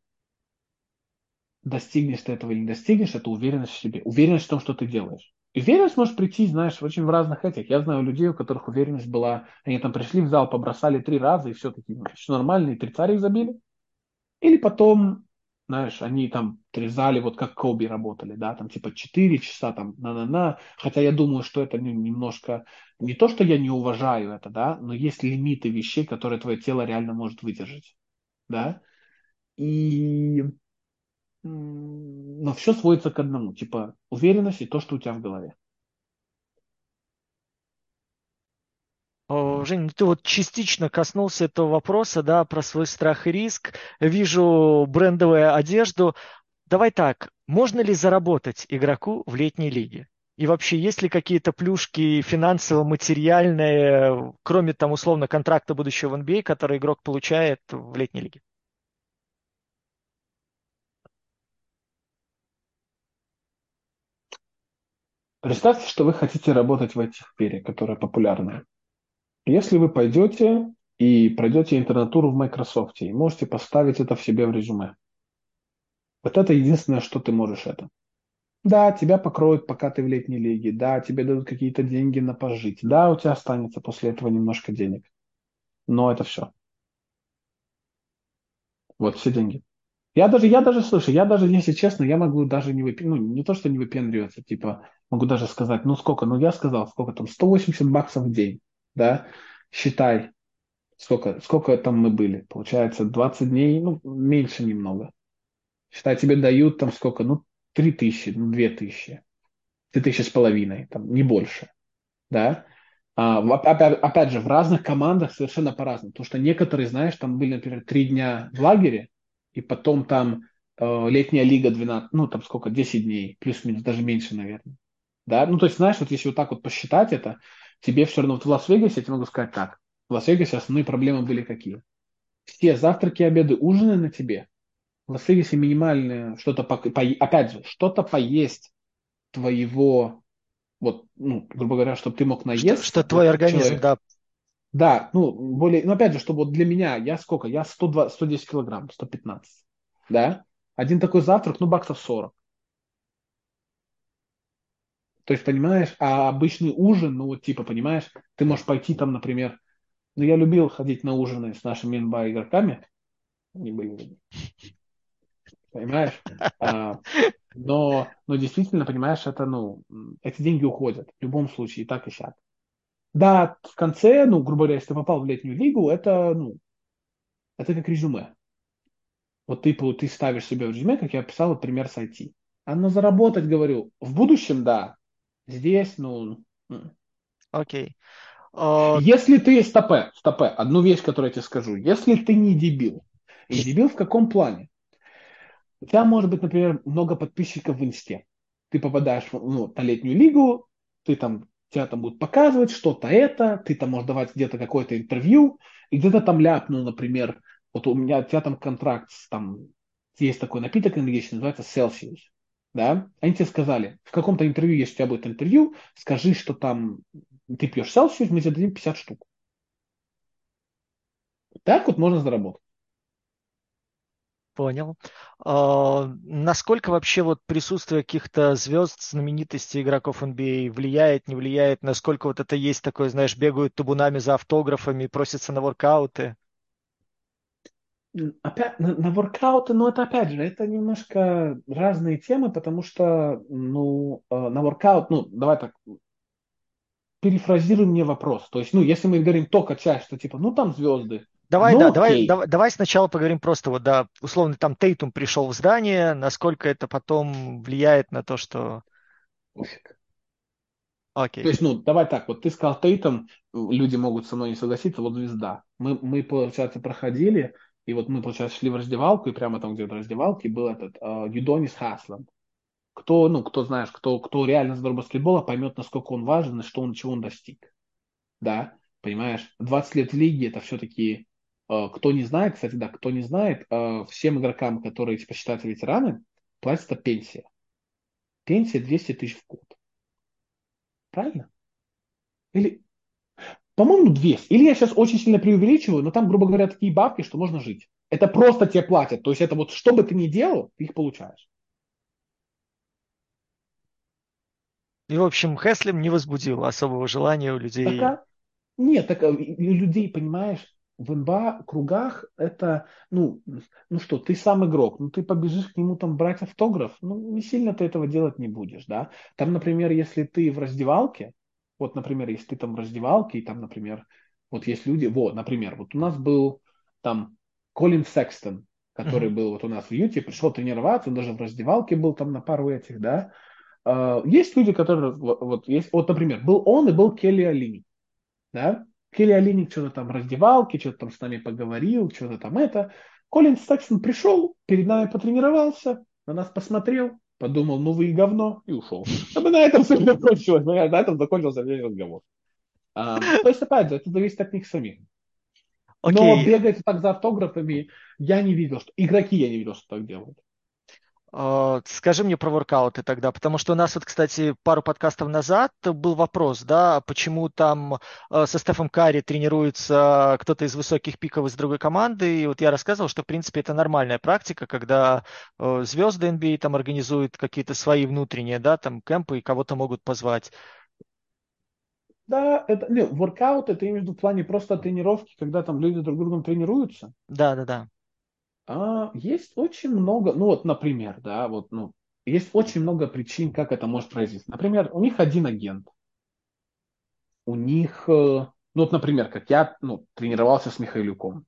достигнешь ты этого или не достигнешь, это уверенность в себе, уверенность в том, что ты делаешь. Уверенность может прийти, знаешь, очень в разных этих. Я знаю людей, у которых уверенность была, они там пришли в зал, побросали три раза, и все таки все нормально, и три царя их забили. Или потом, знаешь, они там трезали, вот как Коби работали, да, там типа 4 часа, там, на-на-на. Хотя я думаю, что это ну, немножко, не то, что я не уважаю это, да, но есть лимиты вещей, которые твое тело реально может выдержать, да. И но все сводится к одному, типа уверенность и то, что у тебя в голове. Жень, ну ты вот частично коснулся этого вопроса, да, про свой страх и риск. Вижу брендовую одежду. Давай так, можно ли заработать игроку в летней лиге? И вообще, есть ли какие-то плюшки финансово-материальные, кроме там условно контракта будущего в NBA, который игрок получает в летней лиге? Представьте, что вы хотите работать в этих сфере, которая популярная. Если вы пойдете и пройдете интернатуру в Microsoft и можете поставить это в себе в резюме. Вот это единственное, что ты можешь это. Да, тебя покроют, пока ты в летней лиге. Да, тебе дадут какие-то деньги на пожить. Да, у тебя останется после этого немножко денег. Но это все. Вот все деньги. Я даже, я даже, слушай, я даже, если честно, я могу даже не выпендриваться, ну, не то, что не выпендриваться, типа, могу даже сказать, ну, сколько, ну, я сказал, сколько там, 180 баксов в день, да, считай, сколько, сколько там мы были, получается, 20 дней, ну, меньше немного. Считай, тебе дают там сколько, ну, 3 тысячи, ну, 2 тысячи, 3 тысячи с половиной, там, не больше, да, а, опять, опять же, в разных командах совершенно по-разному, потому что некоторые, знаешь, там были, например, три дня в лагере, и потом там э, летняя лига 12, ну там сколько, 10 дней, плюс-минус, даже меньше, наверное. Да, ну то есть, знаешь, вот если вот так вот посчитать это, тебе все равно вот в Лас-Вегасе, я тебе могу сказать так, в Лас-Вегасе основные проблемы были какие? Все завтраки, обеды, ужины на тебе. В Лас-Вегасе минимальное что-то, по, по, опять же, что-то поесть твоего, вот, ну, грубо говоря, чтобы ты мог наесться. Что, что твой организм, человек, да, да, ну, более, ну, опять же, чтобы вот для меня, я сколько? Я 120, 110 килограмм, 115, да? Один такой завтрак, ну, баксов 40. То есть, понимаешь, а обычный ужин, ну, вот, типа, понимаешь, ты можешь пойти там, например, ну, я любил ходить на ужины с нашими НБА игроками, они были понимаешь? А, но, но действительно, понимаешь, это, ну, эти деньги уходят в любом случае, и так и сяк. Да, в конце, ну, грубо говоря, если ты попал в летнюю лигу, это, ну, это как резюме. Вот ты, ты ставишь себе в резюме, как я писал, пример с IT. А на заработать, говорю, в будущем, да. Здесь, ну... Окей. Okay. Uh... Если ты, стопе, стопе, одну вещь, которую я тебе скажу. Если ты не дебил, и дебил в каком плане? У тебя может быть, например, много подписчиков в инсте. Ты попадаешь ну, на летнюю лигу, ты там тебя там будут показывать что-то это, ты там можешь давать где-то какое-то интервью, и где-то там ляпнул, например, вот у меня, у тебя там контракт, там есть такой напиток английский, называется Celsius, да, они тебе сказали, в каком-то интервью, если у тебя будет интервью, скажи, что там ты пьешь Celsius, мы тебе дадим 50 штук. Так вот можно заработать. Понял. А, насколько вообще вот присутствие каких-то звезд, знаменитостей игроков NBA а влияет, не влияет? Насколько вот это есть такое, знаешь, бегают табунами за автографами, просятся на воркауты? Опять на, на воркауты, но это опять же, это немножко разные темы, потому что, ну, э, на воркаут, ну, давай так, перефразируй мне вопрос. То есть, ну, если мы говорим только часть, что типа, ну, там звезды, Давай, ну, да, давай, давай, давай сначала поговорим просто вот, да, условно, там Тейтум пришел в здание, насколько это потом влияет на то, что... Окей. То есть, ну, давай так, вот ты сказал Тейтум, люди могут со мной не согласиться, вот звезда. Мы, мы, получается, проходили, и вот мы, получается, шли в раздевалку, и прямо там где-то в раздевалке был этот uh, Юдонис Хасланд. Кто, ну, кто знаешь, кто, кто реально знает баскетбола, поймет, насколько он важен и что он, чего он достиг. Да, понимаешь, 20 лет в лиге это все-таки Э, кто не знает, кстати, да, кто не знает, э, всем игрокам, которые типа считаются ветераны, платится пенсия. Пенсия 200 тысяч в год. Правильно? Или, по-моему, 200. Или я сейчас очень сильно преувеличиваю, но там, грубо говоря, такие бабки, что можно жить. Это просто тебе платят. То есть это вот что бы ты ни делал, ты их получаешь. И, в общем, Хеслем не возбудил особого желания у людей. Так, а? Нет, так у людей, понимаешь, в НБА кругах это, ну, ну что, ты сам игрок, ну ты побежишь к нему там брать автограф, ну не сильно ты этого делать не будешь, да. Там, например, если ты в раздевалке, вот, например, если ты там в раздевалке, и там, например, вот есть люди, вот, например, вот у нас был там Колин Секстон, который mm-hmm. был вот у нас в Юте, пришел тренироваться, он даже в раздевалке был там на пару этих, да. Uh, есть люди, которые, вот, вот, есть, вот, например, был он и был Келли Алини, да. Келли Алиник что-то там раздевалки, что-то там с нами поговорил, что-то там это. Колин Секстон пришел, перед нами потренировался, на нас посмотрел, подумал, ну вы и говно, и ушел. А на этом все закончилось, на этом закончился весь разговор. А, то есть, опять же, это зависит от них самих. Okay. Но бегать так за автографами я не видел, что игроки я не видел, что так делают. Uh, скажи мне про воркауты тогда, потому что у нас вот, кстати, пару подкастов назад был вопрос, да, почему там uh, со Стефом Карри тренируется кто-то из высоких пиков из другой команды, и вот я рассказывал, что, в принципе, это нормальная практика, когда uh, звезды NBA там организуют какие-то свои внутренние, да, там кемпы и кого-то могут позвать. Да, это, не, воркаут это виду в плане просто тренировки, когда там люди друг другом тренируются. Да, да, да. А, есть очень много, ну вот, например, да, вот, ну, есть очень много причин, как это может произойти. Например, у них один агент. У них, э, ну вот, например, как я ну, тренировался с Михайлюком.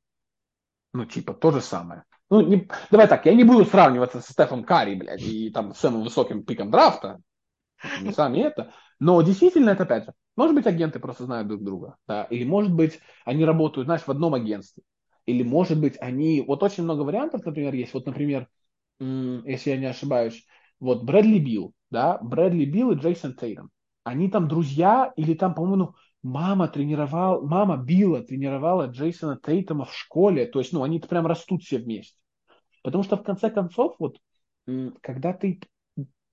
Ну, типа, то же самое. Ну, не, давай так, я не буду сравниваться со Стефом Карри, блядь, и там с самым высоким пиком драфта. Не сами это. Но действительно, это опять же, может быть, агенты просто знают друг друга, да, или может быть, они работают, знаешь, в одном агентстве. Или, может быть, они... Вот очень много вариантов, например, есть. Вот, например, если я не ошибаюсь, вот Брэдли Билл, да, Брэдли Билл и Джейсон Тейтом. Они там друзья, или там, по-моему, мама тренировала, мама Билла тренировала Джейсона Тейтома в школе. То есть, ну, они прям растут все вместе. Потому что, в конце концов, вот, когда ты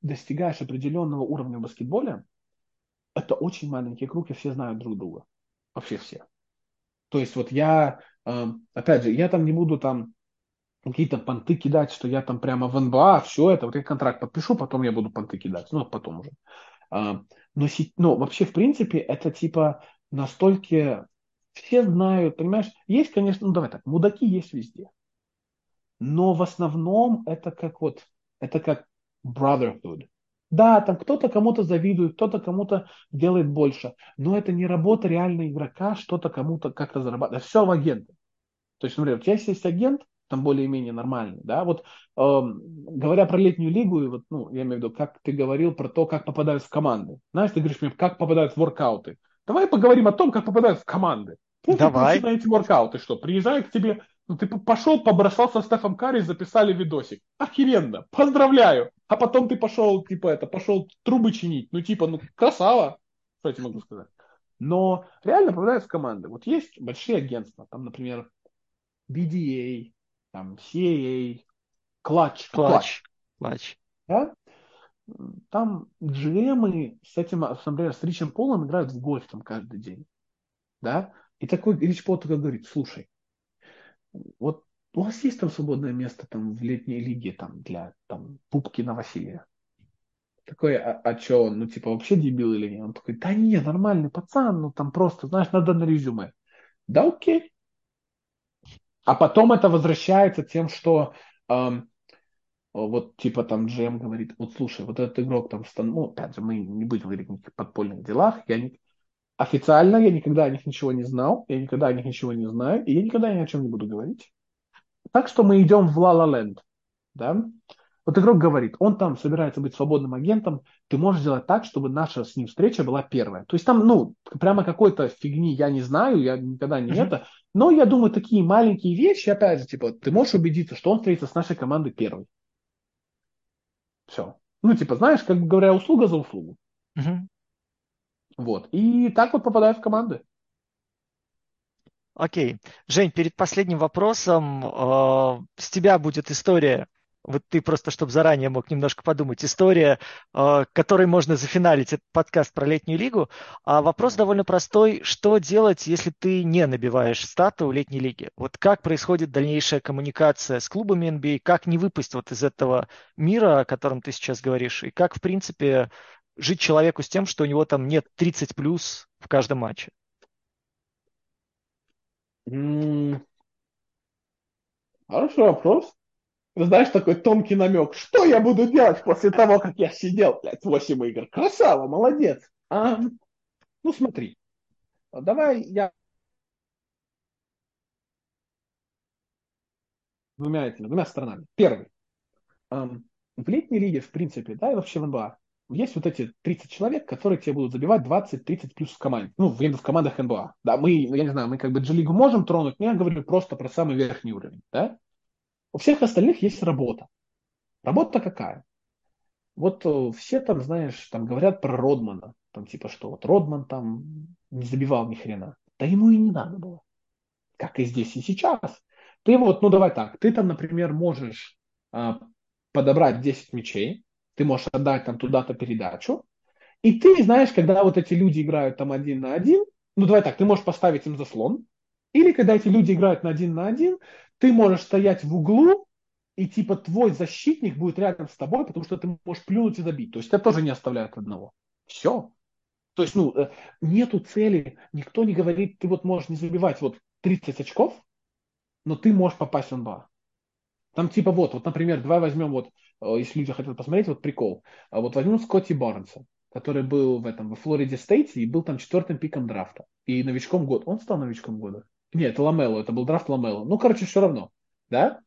достигаешь определенного уровня в баскетболе, это очень маленький круг, и все знают друг друга. Вообще все. То есть вот я опять же, я там не буду там какие-то понты кидать, что я там прямо в НБА, все это, вот я контракт подпишу, потом я буду понты кидать, ну, потом уже. Но, но вообще, в принципе, это типа настолько все знают, понимаешь, есть, конечно, ну давай так, мудаки есть везде, но в основном это как вот, это как brotherhood. Да, там кто-то кому-то завидует, кто-то кому-то делает больше, но это не работа реального игрока, что-то кому-то как-то зарабатывать. Все в агенты. То есть, например, у тебя есть агент, там более-менее нормальный, да, вот э, говоря про летнюю лигу, и вот, ну, я имею в виду, как ты говорил про то, как попадают в команды. Знаешь, ты говоришь мне, как попадают в воркауты. Давай поговорим о том, как попадают в команды. Давай. на эти воркауты, что, приезжают к тебе, ну, ты пошел, побросал со Стефом Карри, записали видосик. Охеренно, поздравляю. А потом ты пошел, типа, это, пошел трубы чинить. Ну, типа, ну, красава. Что я тебе могу сказать? Но реально попадают в команды. Вот есть большие агентства, там, например, BDA, там, CAA, Clutch. Clutch. Clutch. Да? Там GM с этим, например, с Ричем Полом играют в гольф там каждый день. Да? И такой Рич Пол только говорит, слушай, вот у вас есть там свободное место там в летней лиге там для там пупки на Василия? Такой, а, а что он, ну типа вообще дебил или нет? Он такой, да не, нормальный пацан, ну там просто, знаешь, надо на резюме. Да окей, а потом это возвращается тем, что эм, вот типа там GM говорит, вот слушай, вот этот игрок там, ну, опять же, мы не будем говорить о никаких подпольных делах, я не, официально я никогда о них ничего не знал, я никогда о них ничего не знаю, и я никогда ни о чем не буду говорить. Так что мы идем в La La Land, да, вот игрок говорит, он там собирается быть свободным агентом, ты можешь сделать так, чтобы наша с ним встреча была первая. То есть там, ну, прямо какой-то фигни я не знаю, я никогда не mm-hmm. это, но я думаю, такие маленькие вещи, опять же, типа, ты можешь убедиться, что он встретится с нашей командой первой. Все. Ну, типа, знаешь, как говоря, услуга за услугу. Mm-hmm. Вот. И так вот попадают в команды. Окей. Жень, перед последним вопросом э, с тебя будет история вот ты просто, чтобы заранее мог немножко подумать, история, э, которой можно зафиналить этот подкаст про летнюю лигу. А вопрос довольно простой. Что делать, если ты не набиваешь стату в летней лиге? Вот как происходит дальнейшая коммуникация с клубами NBA, как не выпасть вот из этого мира, о котором ты сейчас говоришь, и как, в принципе, жить человеку с тем, что у него там нет 30 плюс в каждом матче? Хороший вопрос знаешь, такой тонкий намек. Что я буду делать после того, как я сидел, блядь, 8 игр? Красава, молодец. А, ну, смотри. Давай я двумя этими, двумя сторонами. Первый. в летней лиге, в принципе, да, и вообще в НБА, есть вот эти 30 человек, которые тебе будут забивать 20-30 плюс в команде. Ну, в, в командах НБА. Да, мы, я не знаю, мы как бы G-лигу можем тронуть, но я говорю просто про самый верхний уровень, да? У всех остальных есть работа. Работа какая? Вот э, все там, знаешь, там говорят про Родмана. Там типа, что вот Родман там не забивал ни хрена. Да ему и не надо было. Как и здесь и сейчас. Ты вот, ну давай так, ты там, например, можешь а, подобрать 10 мячей, ты можешь отдать там туда-то передачу, и ты знаешь, когда вот эти люди играют там один на один, ну давай так, ты можешь поставить им заслон, или когда эти люди играют на один на один, ты можешь стоять в углу, и типа твой защитник будет рядом с тобой, потому что ты можешь плюнуть и забить. То есть тебя тоже не оставляют одного. Все. То есть, ну, э, нету цели, никто не говорит, ты вот можешь не забивать вот 30 очков, но ты можешь попасть в НБА. Там типа вот, вот, например, давай возьмем вот, если люди хотят посмотреть, вот прикол. А вот возьмем Скотти Барнса, который был в этом, во Флориде Стейте и был там четвертым пиком драфта. И новичком года. Он стал новичком года? Нет, Ламело, это был драфт Ламело. Ну, короче, все равно, да?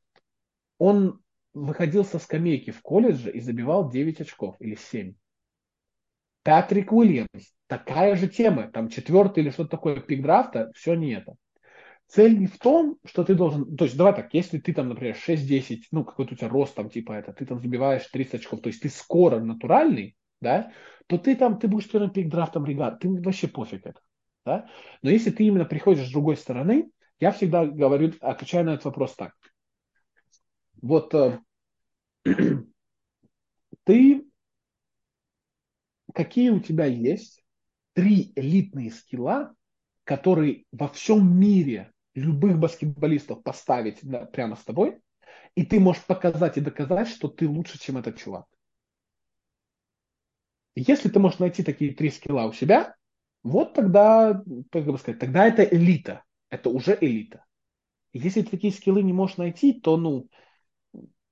Он выходил со скамейки в колледже и забивал 9 очков или 7. Патрик Уильямс, такая же тема, там четвертый или что-то такое пик драфта, все не это. Цель не в том, что ты должен, то есть давай так, если ты там, например, 6-10, ну какой-то у тебя рост там типа это, ты там забиваешь 30 очков, то есть ты скоро натуральный, да, то ты там, ты будешь первым пик драфтом регат, ты вообще пофиг это. Да? Но если ты именно приходишь с другой стороны, я всегда говорю, отвечаю на этот вопрос так. Вот э, ты, какие у тебя есть три элитные скилла, которые во всем мире любых баскетболистов поставить прямо с тобой, и ты можешь показать и доказать, что ты лучше, чем этот чувак. Если ты можешь найти такие три скилла у себя, вот тогда, как бы сказать, тогда это элита. Это уже элита. Если ты такие скиллы не можешь найти, то, ну,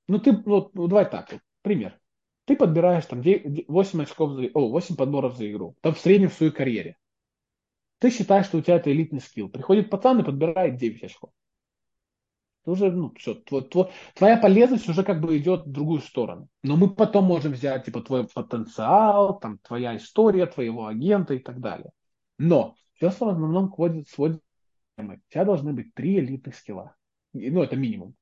ну ты, ну, ну давай так, вот, пример. Ты подбираешь там 8 очков, о, 8 подборов за игру, там в среднем в своей карьере. Ты считаешь, что у тебя это элитный скилл. Приходит пацан и подбирает 9 очков. Ты уже, ну, все, твой, твой, твоя полезность уже как бы идет в другую сторону. Но мы потом можем взять, типа, твой потенциал, там, твоя история, твоего агента и так далее. Но все в основном сводит, сводит у тебя должны быть три элитных скилла. Ну, это минимум.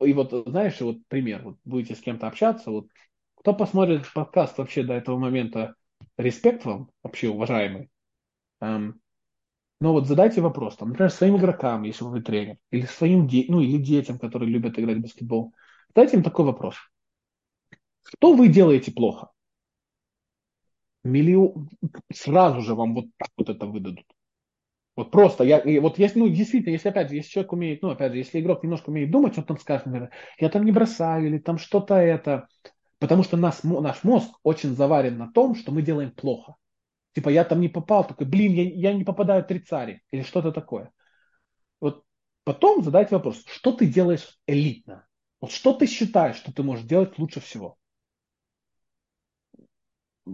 И вот, знаешь, вот пример, вот будете с кем-то общаться, вот кто посмотрит подкаст вообще до этого момента, респект вам, вообще уважаемый. Но вот задайте вопрос, там, например, своим игрокам, если вы тренер, или своим, де- ну, или детям, которые любят играть в баскетбол. Задайте им такой вопрос. Что вы делаете плохо? миллион, сразу же вам вот так вот это выдадут. Вот просто, я, вот если, ну, действительно, если, опять же, если человек умеет, ну, опять же, если игрок немножко умеет думать, он там скажет, наверное, я там не бросаю, или там что-то это, потому что нас, наш мозг очень заварен на том, что мы делаем плохо. Типа, я там не попал, такой, блин, я, я не попадаю в трицари, или что-то такое. Вот потом задайте вопрос, что ты делаешь элитно? Вот что ты считаешь, что ты можешь делать лучше всего?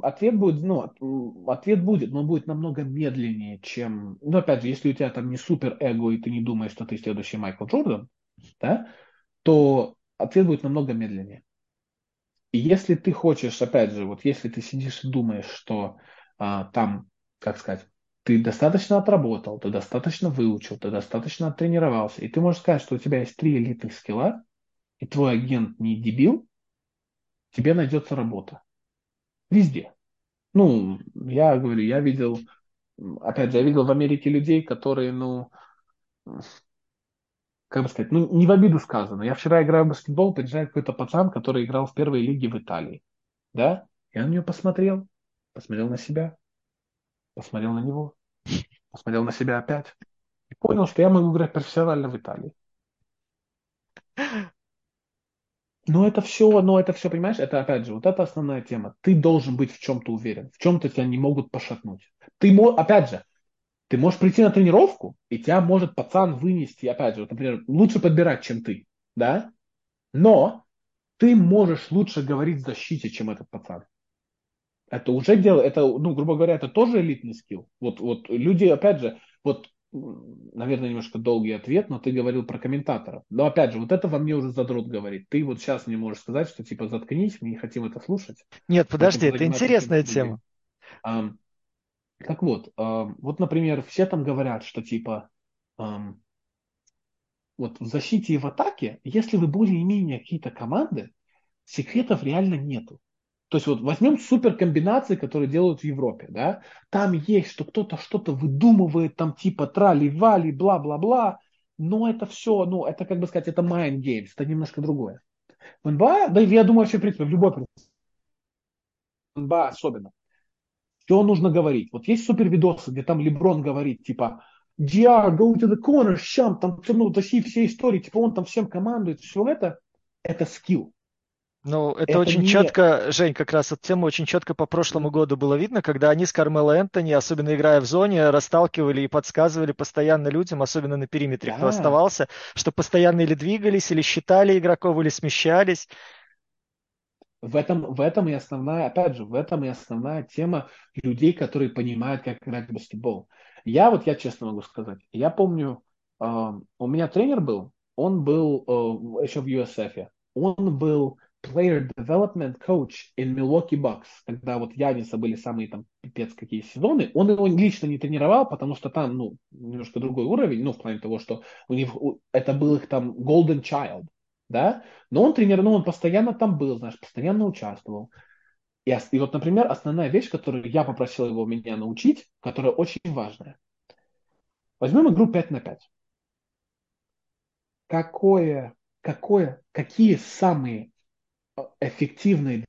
ответ будет, ну, ответ будет, но будет намного медленнее, чем, ну, опять же, если у тебя там не супер эго, и ты не думаешь, что ты следующий Майкл Джордан, да, то ответ будет намного медленнее. И если ты хочешь, опять же, вот если ты сидишь и думаешь, что там, как сказать, ты достаточно отработал, ты достаточно выучил, ты достаточно тренировался, и ты можешь сказать, что у тебя есть три элитных скилла, и твой агент не дебил, тебе найдется работа. Везде. Ну, я говорю, я видел, опять же, я видел в Америке людей, которые, ну, как бы сказать, ну, не в обиду сказано. Я вчера играю в баскетбол, приезжает какой-то пацан, который играл в первой лиге в Италии. Да? Я на него посмотрел, посмотрел на себя, посмотрел на него, посмотрел на себя опять. И понял, что я могу играть профессионально в Италии. Но это все, но это все, понимаешь, это опять же, вот это основная тема. Ты должен быть в чем-то уверен, в чем-то тебя не могут пошатнуть. Ты, опять же, ты можешь прийти на тренировку, и тебя может пацан вынести, опять же, вот, например, лучше подбирать, чем ты, да? Но ты можешь лучше говорить в защите, чем этот пацан. Это уже дело, это, ну, грубо говоря, это тоже элитный скилл. Вот, вот люди, опять же, вот, наверное, немножко долгий ответ, но ты говорил про комментаторов. Но опять же, вот это во мне уже задрот говорит. Ты вот сейчас не можешь сказать, что типа заткнись, мы не хотим это слушать. Нет, подожди, это интересная тема. Так вот, вот, например, все там говорят, что типа вот в защите и в атаке, если вы более-менее какие-то команды, секретов реально нету. То есть вот возьмем суперкомбинации, которые делают в Европе, да, там есть, что кто-то что-то выдумывает, там типа трали-вали, бла-бла-бла, но это все, ну, это как бы сказать, это mind games, это немножко другое. В НБА, да я думаю, вообще, в принципе, в любой НБА особенно, что нужно говорить. Вот есть супер видосы, где там Леброн говорит, типа, GR, go to the corner, щам, там, ну, такие все истории, типа, он там всем командует, все это, это скилл. Ну, это, это очень не... четко, Жень, как раз эта тема очень четко по прошлому году было видно, когда они с Кармело Энтони, особенно играя в зоне, расталкивали и подсказывали постоянно людям, особенно на периметре, да. кто оставался, что постоянно или двигались, или считали игроков, или смещались. В этом, в этом и основная, опять же, в этом и основная тема людей, которые понимают, как играть в баскетбол. Я вот, я честно могу сказать, я помню, э, у меня тренер был, он был э, еще в USF, он был player development coach in Milwaukee Bucks, когда вот Яниса были самые там пипец какие сезоны, он его лично не тренировал, потому что там, ну, немножко другой уровень, ну, в плане того, что у них, это был их там golden child, да, но он тренер, ну, он постоянно там был, знаешь, постоянно участвовал. И, и вот, например, основная вещь, которую я попросил его меня научить, которая очень важная. Возьмем игру 5 на 5. Какое, какое, какие самые эффективные,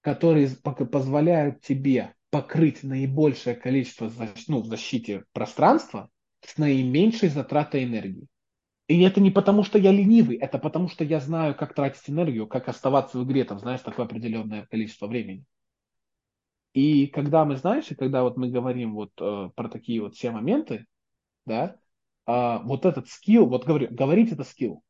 которые позволяют тебе покрыть наибольшее количество ну, в защите пространства с наименьшей затратой энергии. И это не потому, что я ленивый, это потому, что я знаю, как тратить энергию, как оставаться в игре, там, знаешь, такое определенное количество времени. И когда мы, знаешь, и когда вот мы говорим вот э, про такие вот все моменты, да, э, вот этот скилл, вот говорю, говорить это скилл,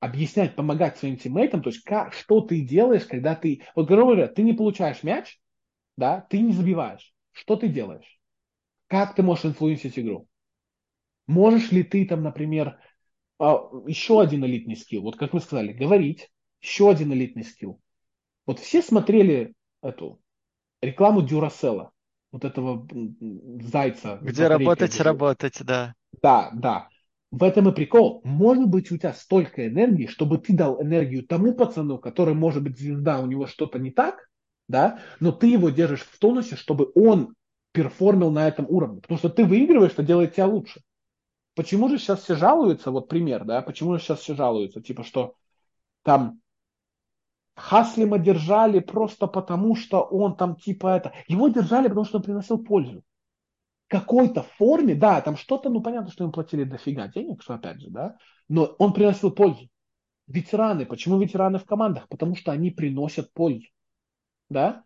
объяснять, помогать своим тиммейтам, то есть как, что ты делаешь, когда ты, вот грубо говоря, ты не получаешь мяч, да, ты не забиваешь. Что ты делаешь? Как ты можешь инфлюенсить игру? Можешь ли ты там, например, а, еще один элитный скилл, вот как мы сказали, говорить, еще один элитный скилл. Вот все смотрели эту рекламу Дюрасела, вот этого зайца. Где работать, работать, да. Да, да. В этом и прикол. Может быть, у тебя столько энергии, чтобы ты дал энергию тому пацану, который, может быть, звезда, у него что-то не так, да, но ты его держишь в тонусе, чтобы он перформил на этом уровне. Потому что ты выигрываешь, что делает тебя лучше. Почему же сейчас все жалуются, вот пример, да, почему же сейчас все жалуются, типа, что там Хаслима держали просто потому, что он там типа это... Его держали, потому что он приносил пользу какой-то форме, да, там что-то, ну понятно, что им платили дофига денег, что опять же, да, но он приносил пользу. Ветераны, почему ветераны в командах? Потому что они приносят пользу, да,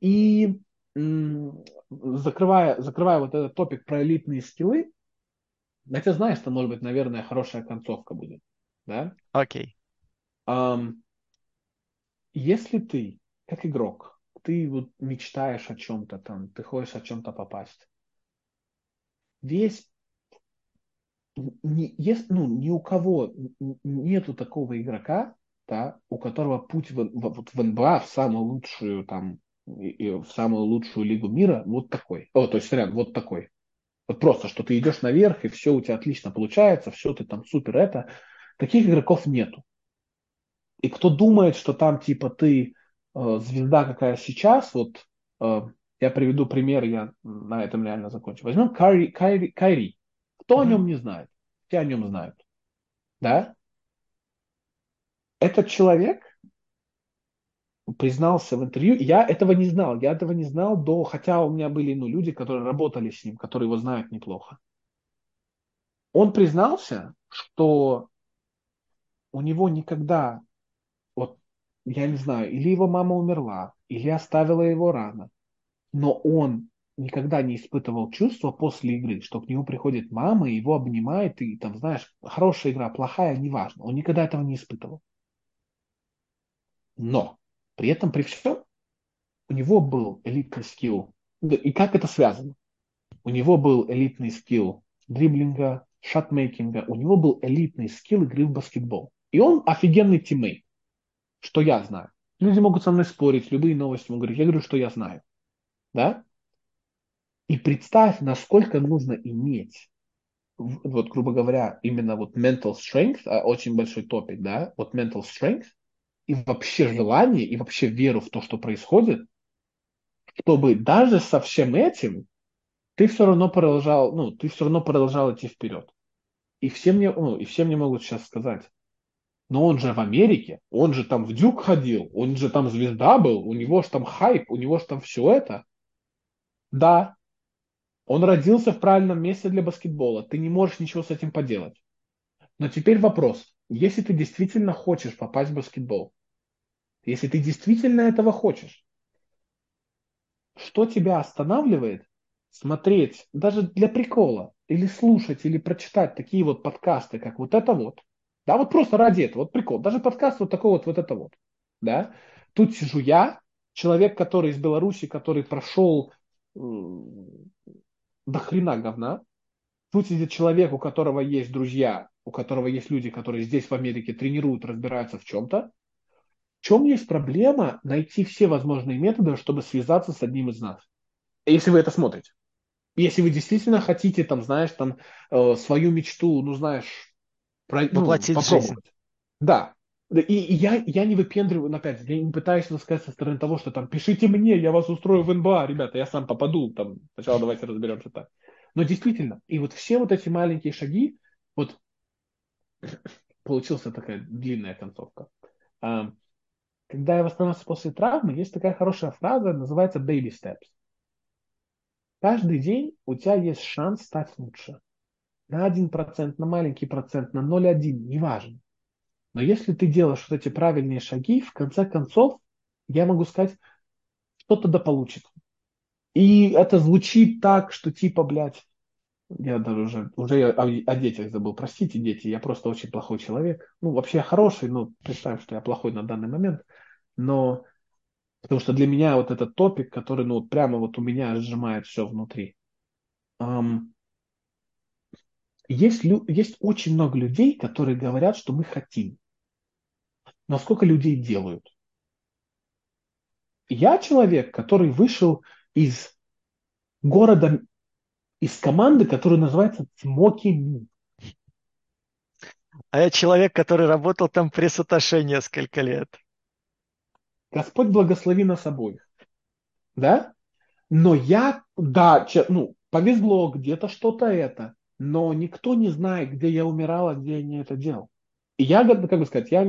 и закрывая, закрывая вот этот топик про элитные скиллы, хотя знаешь, что может быть, наверное, хорошая концовка будет, да? Окей. Okay. Um, если ты, как игрок, ты вот мечтаешь о чем-то там, ты хочешь о чем-то попасть, весь не, есть, ну, ни у кого нету такого игрока, да, у которого путь в, в, вот в НБА в самую лучшую там и, в самую лучшую лигу мира вот такой. О, то есть ряд вот такой. Вот просто, что ты идешь наверх, и все у тебя отлично получается, все ты там супер это. Таких игроков нету. И кто думает, что там типа ты э, звезда какая сейчас, вот э, я приведу пример, я на этом реально закончу. Возьмем Кайри. Кайри, Кайри. Кто mm-hmm. о нем не знает? Все о нем знают. да, этот человек признался в интервью, я этого не знал, я этого не знал до, хотя у меня были ну, люди, которые работали с ним, которые его знают неплохо. Он признался, что у него никогда, вот, я не знаю, или его мама умерла, или оставила его рано, но он никогда не испытывал чувства после игры, что к нему приходит мама и его обнимает, и там, знаешь, хорошая игра, плохая, неважно. Он никогда этого не испытывал. Но при этом, при всем, у него был элитный skill. И как это связано? У него был элитный skill дриблинга, shotmaking а, у него был элитный skill игры в баскетбол. И он офигенный teammate, что я знаю. Люди могут со мной спорить, любые новости могут говорить. Я говорю, что я знаю. Да? И представь, насколько нужно иметь, вот, грубо говоря, именно вот mental strength, а, очень большой топик, да, вот mental strength, и вообще желание, и вообще веру в то, что происходит, чтобы даже со всем этим ты все равно продолжал, ну, ты все равно продолжал идти вперед. И все мне, ну, и все мне могут сейчас сказать, но он же в Америке, он же там в Дюк ходил, он же там звезда был, у него же там хайп, у него же там все это. Да, он родился в правильном месте для баскетбола. Ты не можешь ничего с этим поделать. Но теперь вопрос. Если ты действительно хочешь попасть в баскетбол, если ты действительно этого хочешь, что тебя останавливает смотреть даже для прикола или слушать или прочитать такие вот подкасты, как вот это вот. Да, вот просто ради этого, вот прикол. Даже подкаст вот такой вот, вот это вот. Да. Тут сижу я, человек, который из Беларуси, который прошел до хрена говна. Тут сидит человек, у которого есть друзья, у которого есть люди, которые здесь в Америке тренируют, разбираются в чем-то. В чем есть проблема найти все возможные методы, чтобы связаться с одним из нас? Если вы это смотрите. Если вы действительно хотите, там, знаешь, там, э, свою мечту, ну, знаешь, про, ну, попробовать. Жизнь. Да. И, я, я не выпендриваю, опять, я не пытаюсь сказать со стороны того, что там, пишите мне, я вас устрою в НБА, ребята, я сам попаду, там, сначала давайте разберемся так. Но действительно, и вот все вот эти маленькие шаги, вот получилась такая длинная концовка. А, когда я восстановился после травмы, есть такая хорошая фраза, называется baby steps. Каждый день у тебя есть шанс стать лучше. На 1%, на маленький процент, на 0,1, неважно. Но если ты делаешь вот эти правильные шаги, в конце концов, я могу сказать, что-то да получится. И это звучит так, что типа, блядь, я даже уже, уже о, о детях забыл. Простите, дети, я просто очень плохой человек. Ну, вообще я хороший, но представим, что я плохой на данный момент. Но потому что для меня вот этот топик, который, ну, прямо вот у меня сжимает все внутри. Um, есть, есть очень много людей, которые говорят, что мы хотим. Но сколько людей делают? Я человек, который вышел из города, из команды, которая называется Смоки Ми. А я человек, который работал там при Саташе несколько лет. Господь благослови нас обоих. Да? Но я, да, ну, повезло, где-то что-то это но никто не знает, где я умирал, а где я не это делал. Я, как бы сказать, я,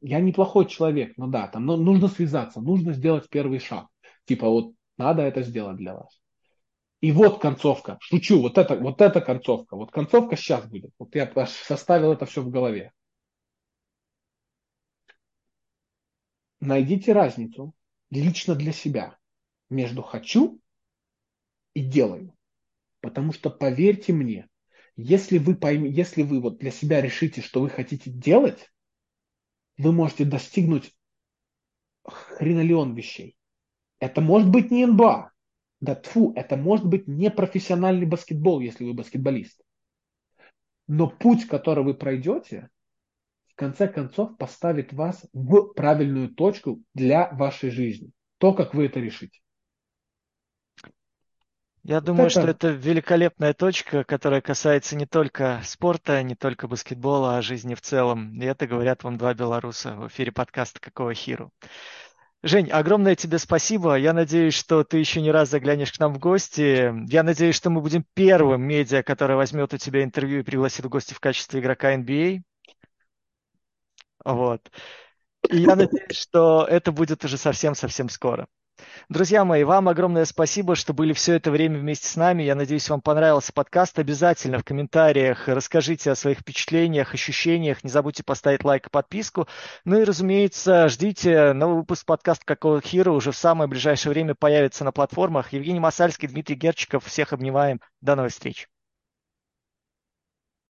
я неплохой человек, но да, там ну, нужно связаться, нужно сделать первый шаг. Типа вот надо это сделать для вас. И вот концовка. Шучу, вот это, вот эта концовка. Вот концовка сейчас будет. Вот я составил это все в голове. Найдите разницу лично для себя между хочу и делаю. Потому что поверьте мне, если вы, пойм... Если вы вот для себя решите, что вы хотите делать, вы можете достигнуть хренолеон вещей. Это может быть не НБА. Да тфу, это может быть не профессиональный баскетбол, если вы баскетболист. Но путь, который вы пройдете, в конце концов поставит вас в правильную точку для вашей жизни. То, как вы это решите. Я думаю, это... что это великолепная точка, которая касается не только спорта, не только баскетбола, а жизни в целом. И это говорят вам два белоруса в эфире подкаста «Какого хиру». Жень, огромное тебе спасибо. Я надеюсь, что ты еще не раз заглянешь к нам в гости. Я надеюсь, что мы будем первым медиа, которое возьмет у тебя интервью и пригласит в гости в качестве игрока NBA. Вот. И я надеюсь, что это будет уже совсем-совсем скоро. Друзья мои, вам огромное спасибо, что были все это время вместе с нами. Я надеюсь, вам понравился подкаст. Обязательно в комментариях расскажите о своих впечатлениях, ощущениях. Не забудьте поставить лайк и подписку. Ну и, разумеется, ждите новый выпуск подкаста «Какого Хира» уже в самое ближайшее время появится на платформах. Евгений Масальский, Дмитрий Герчиков. Всех обнимаем. До новых встреч.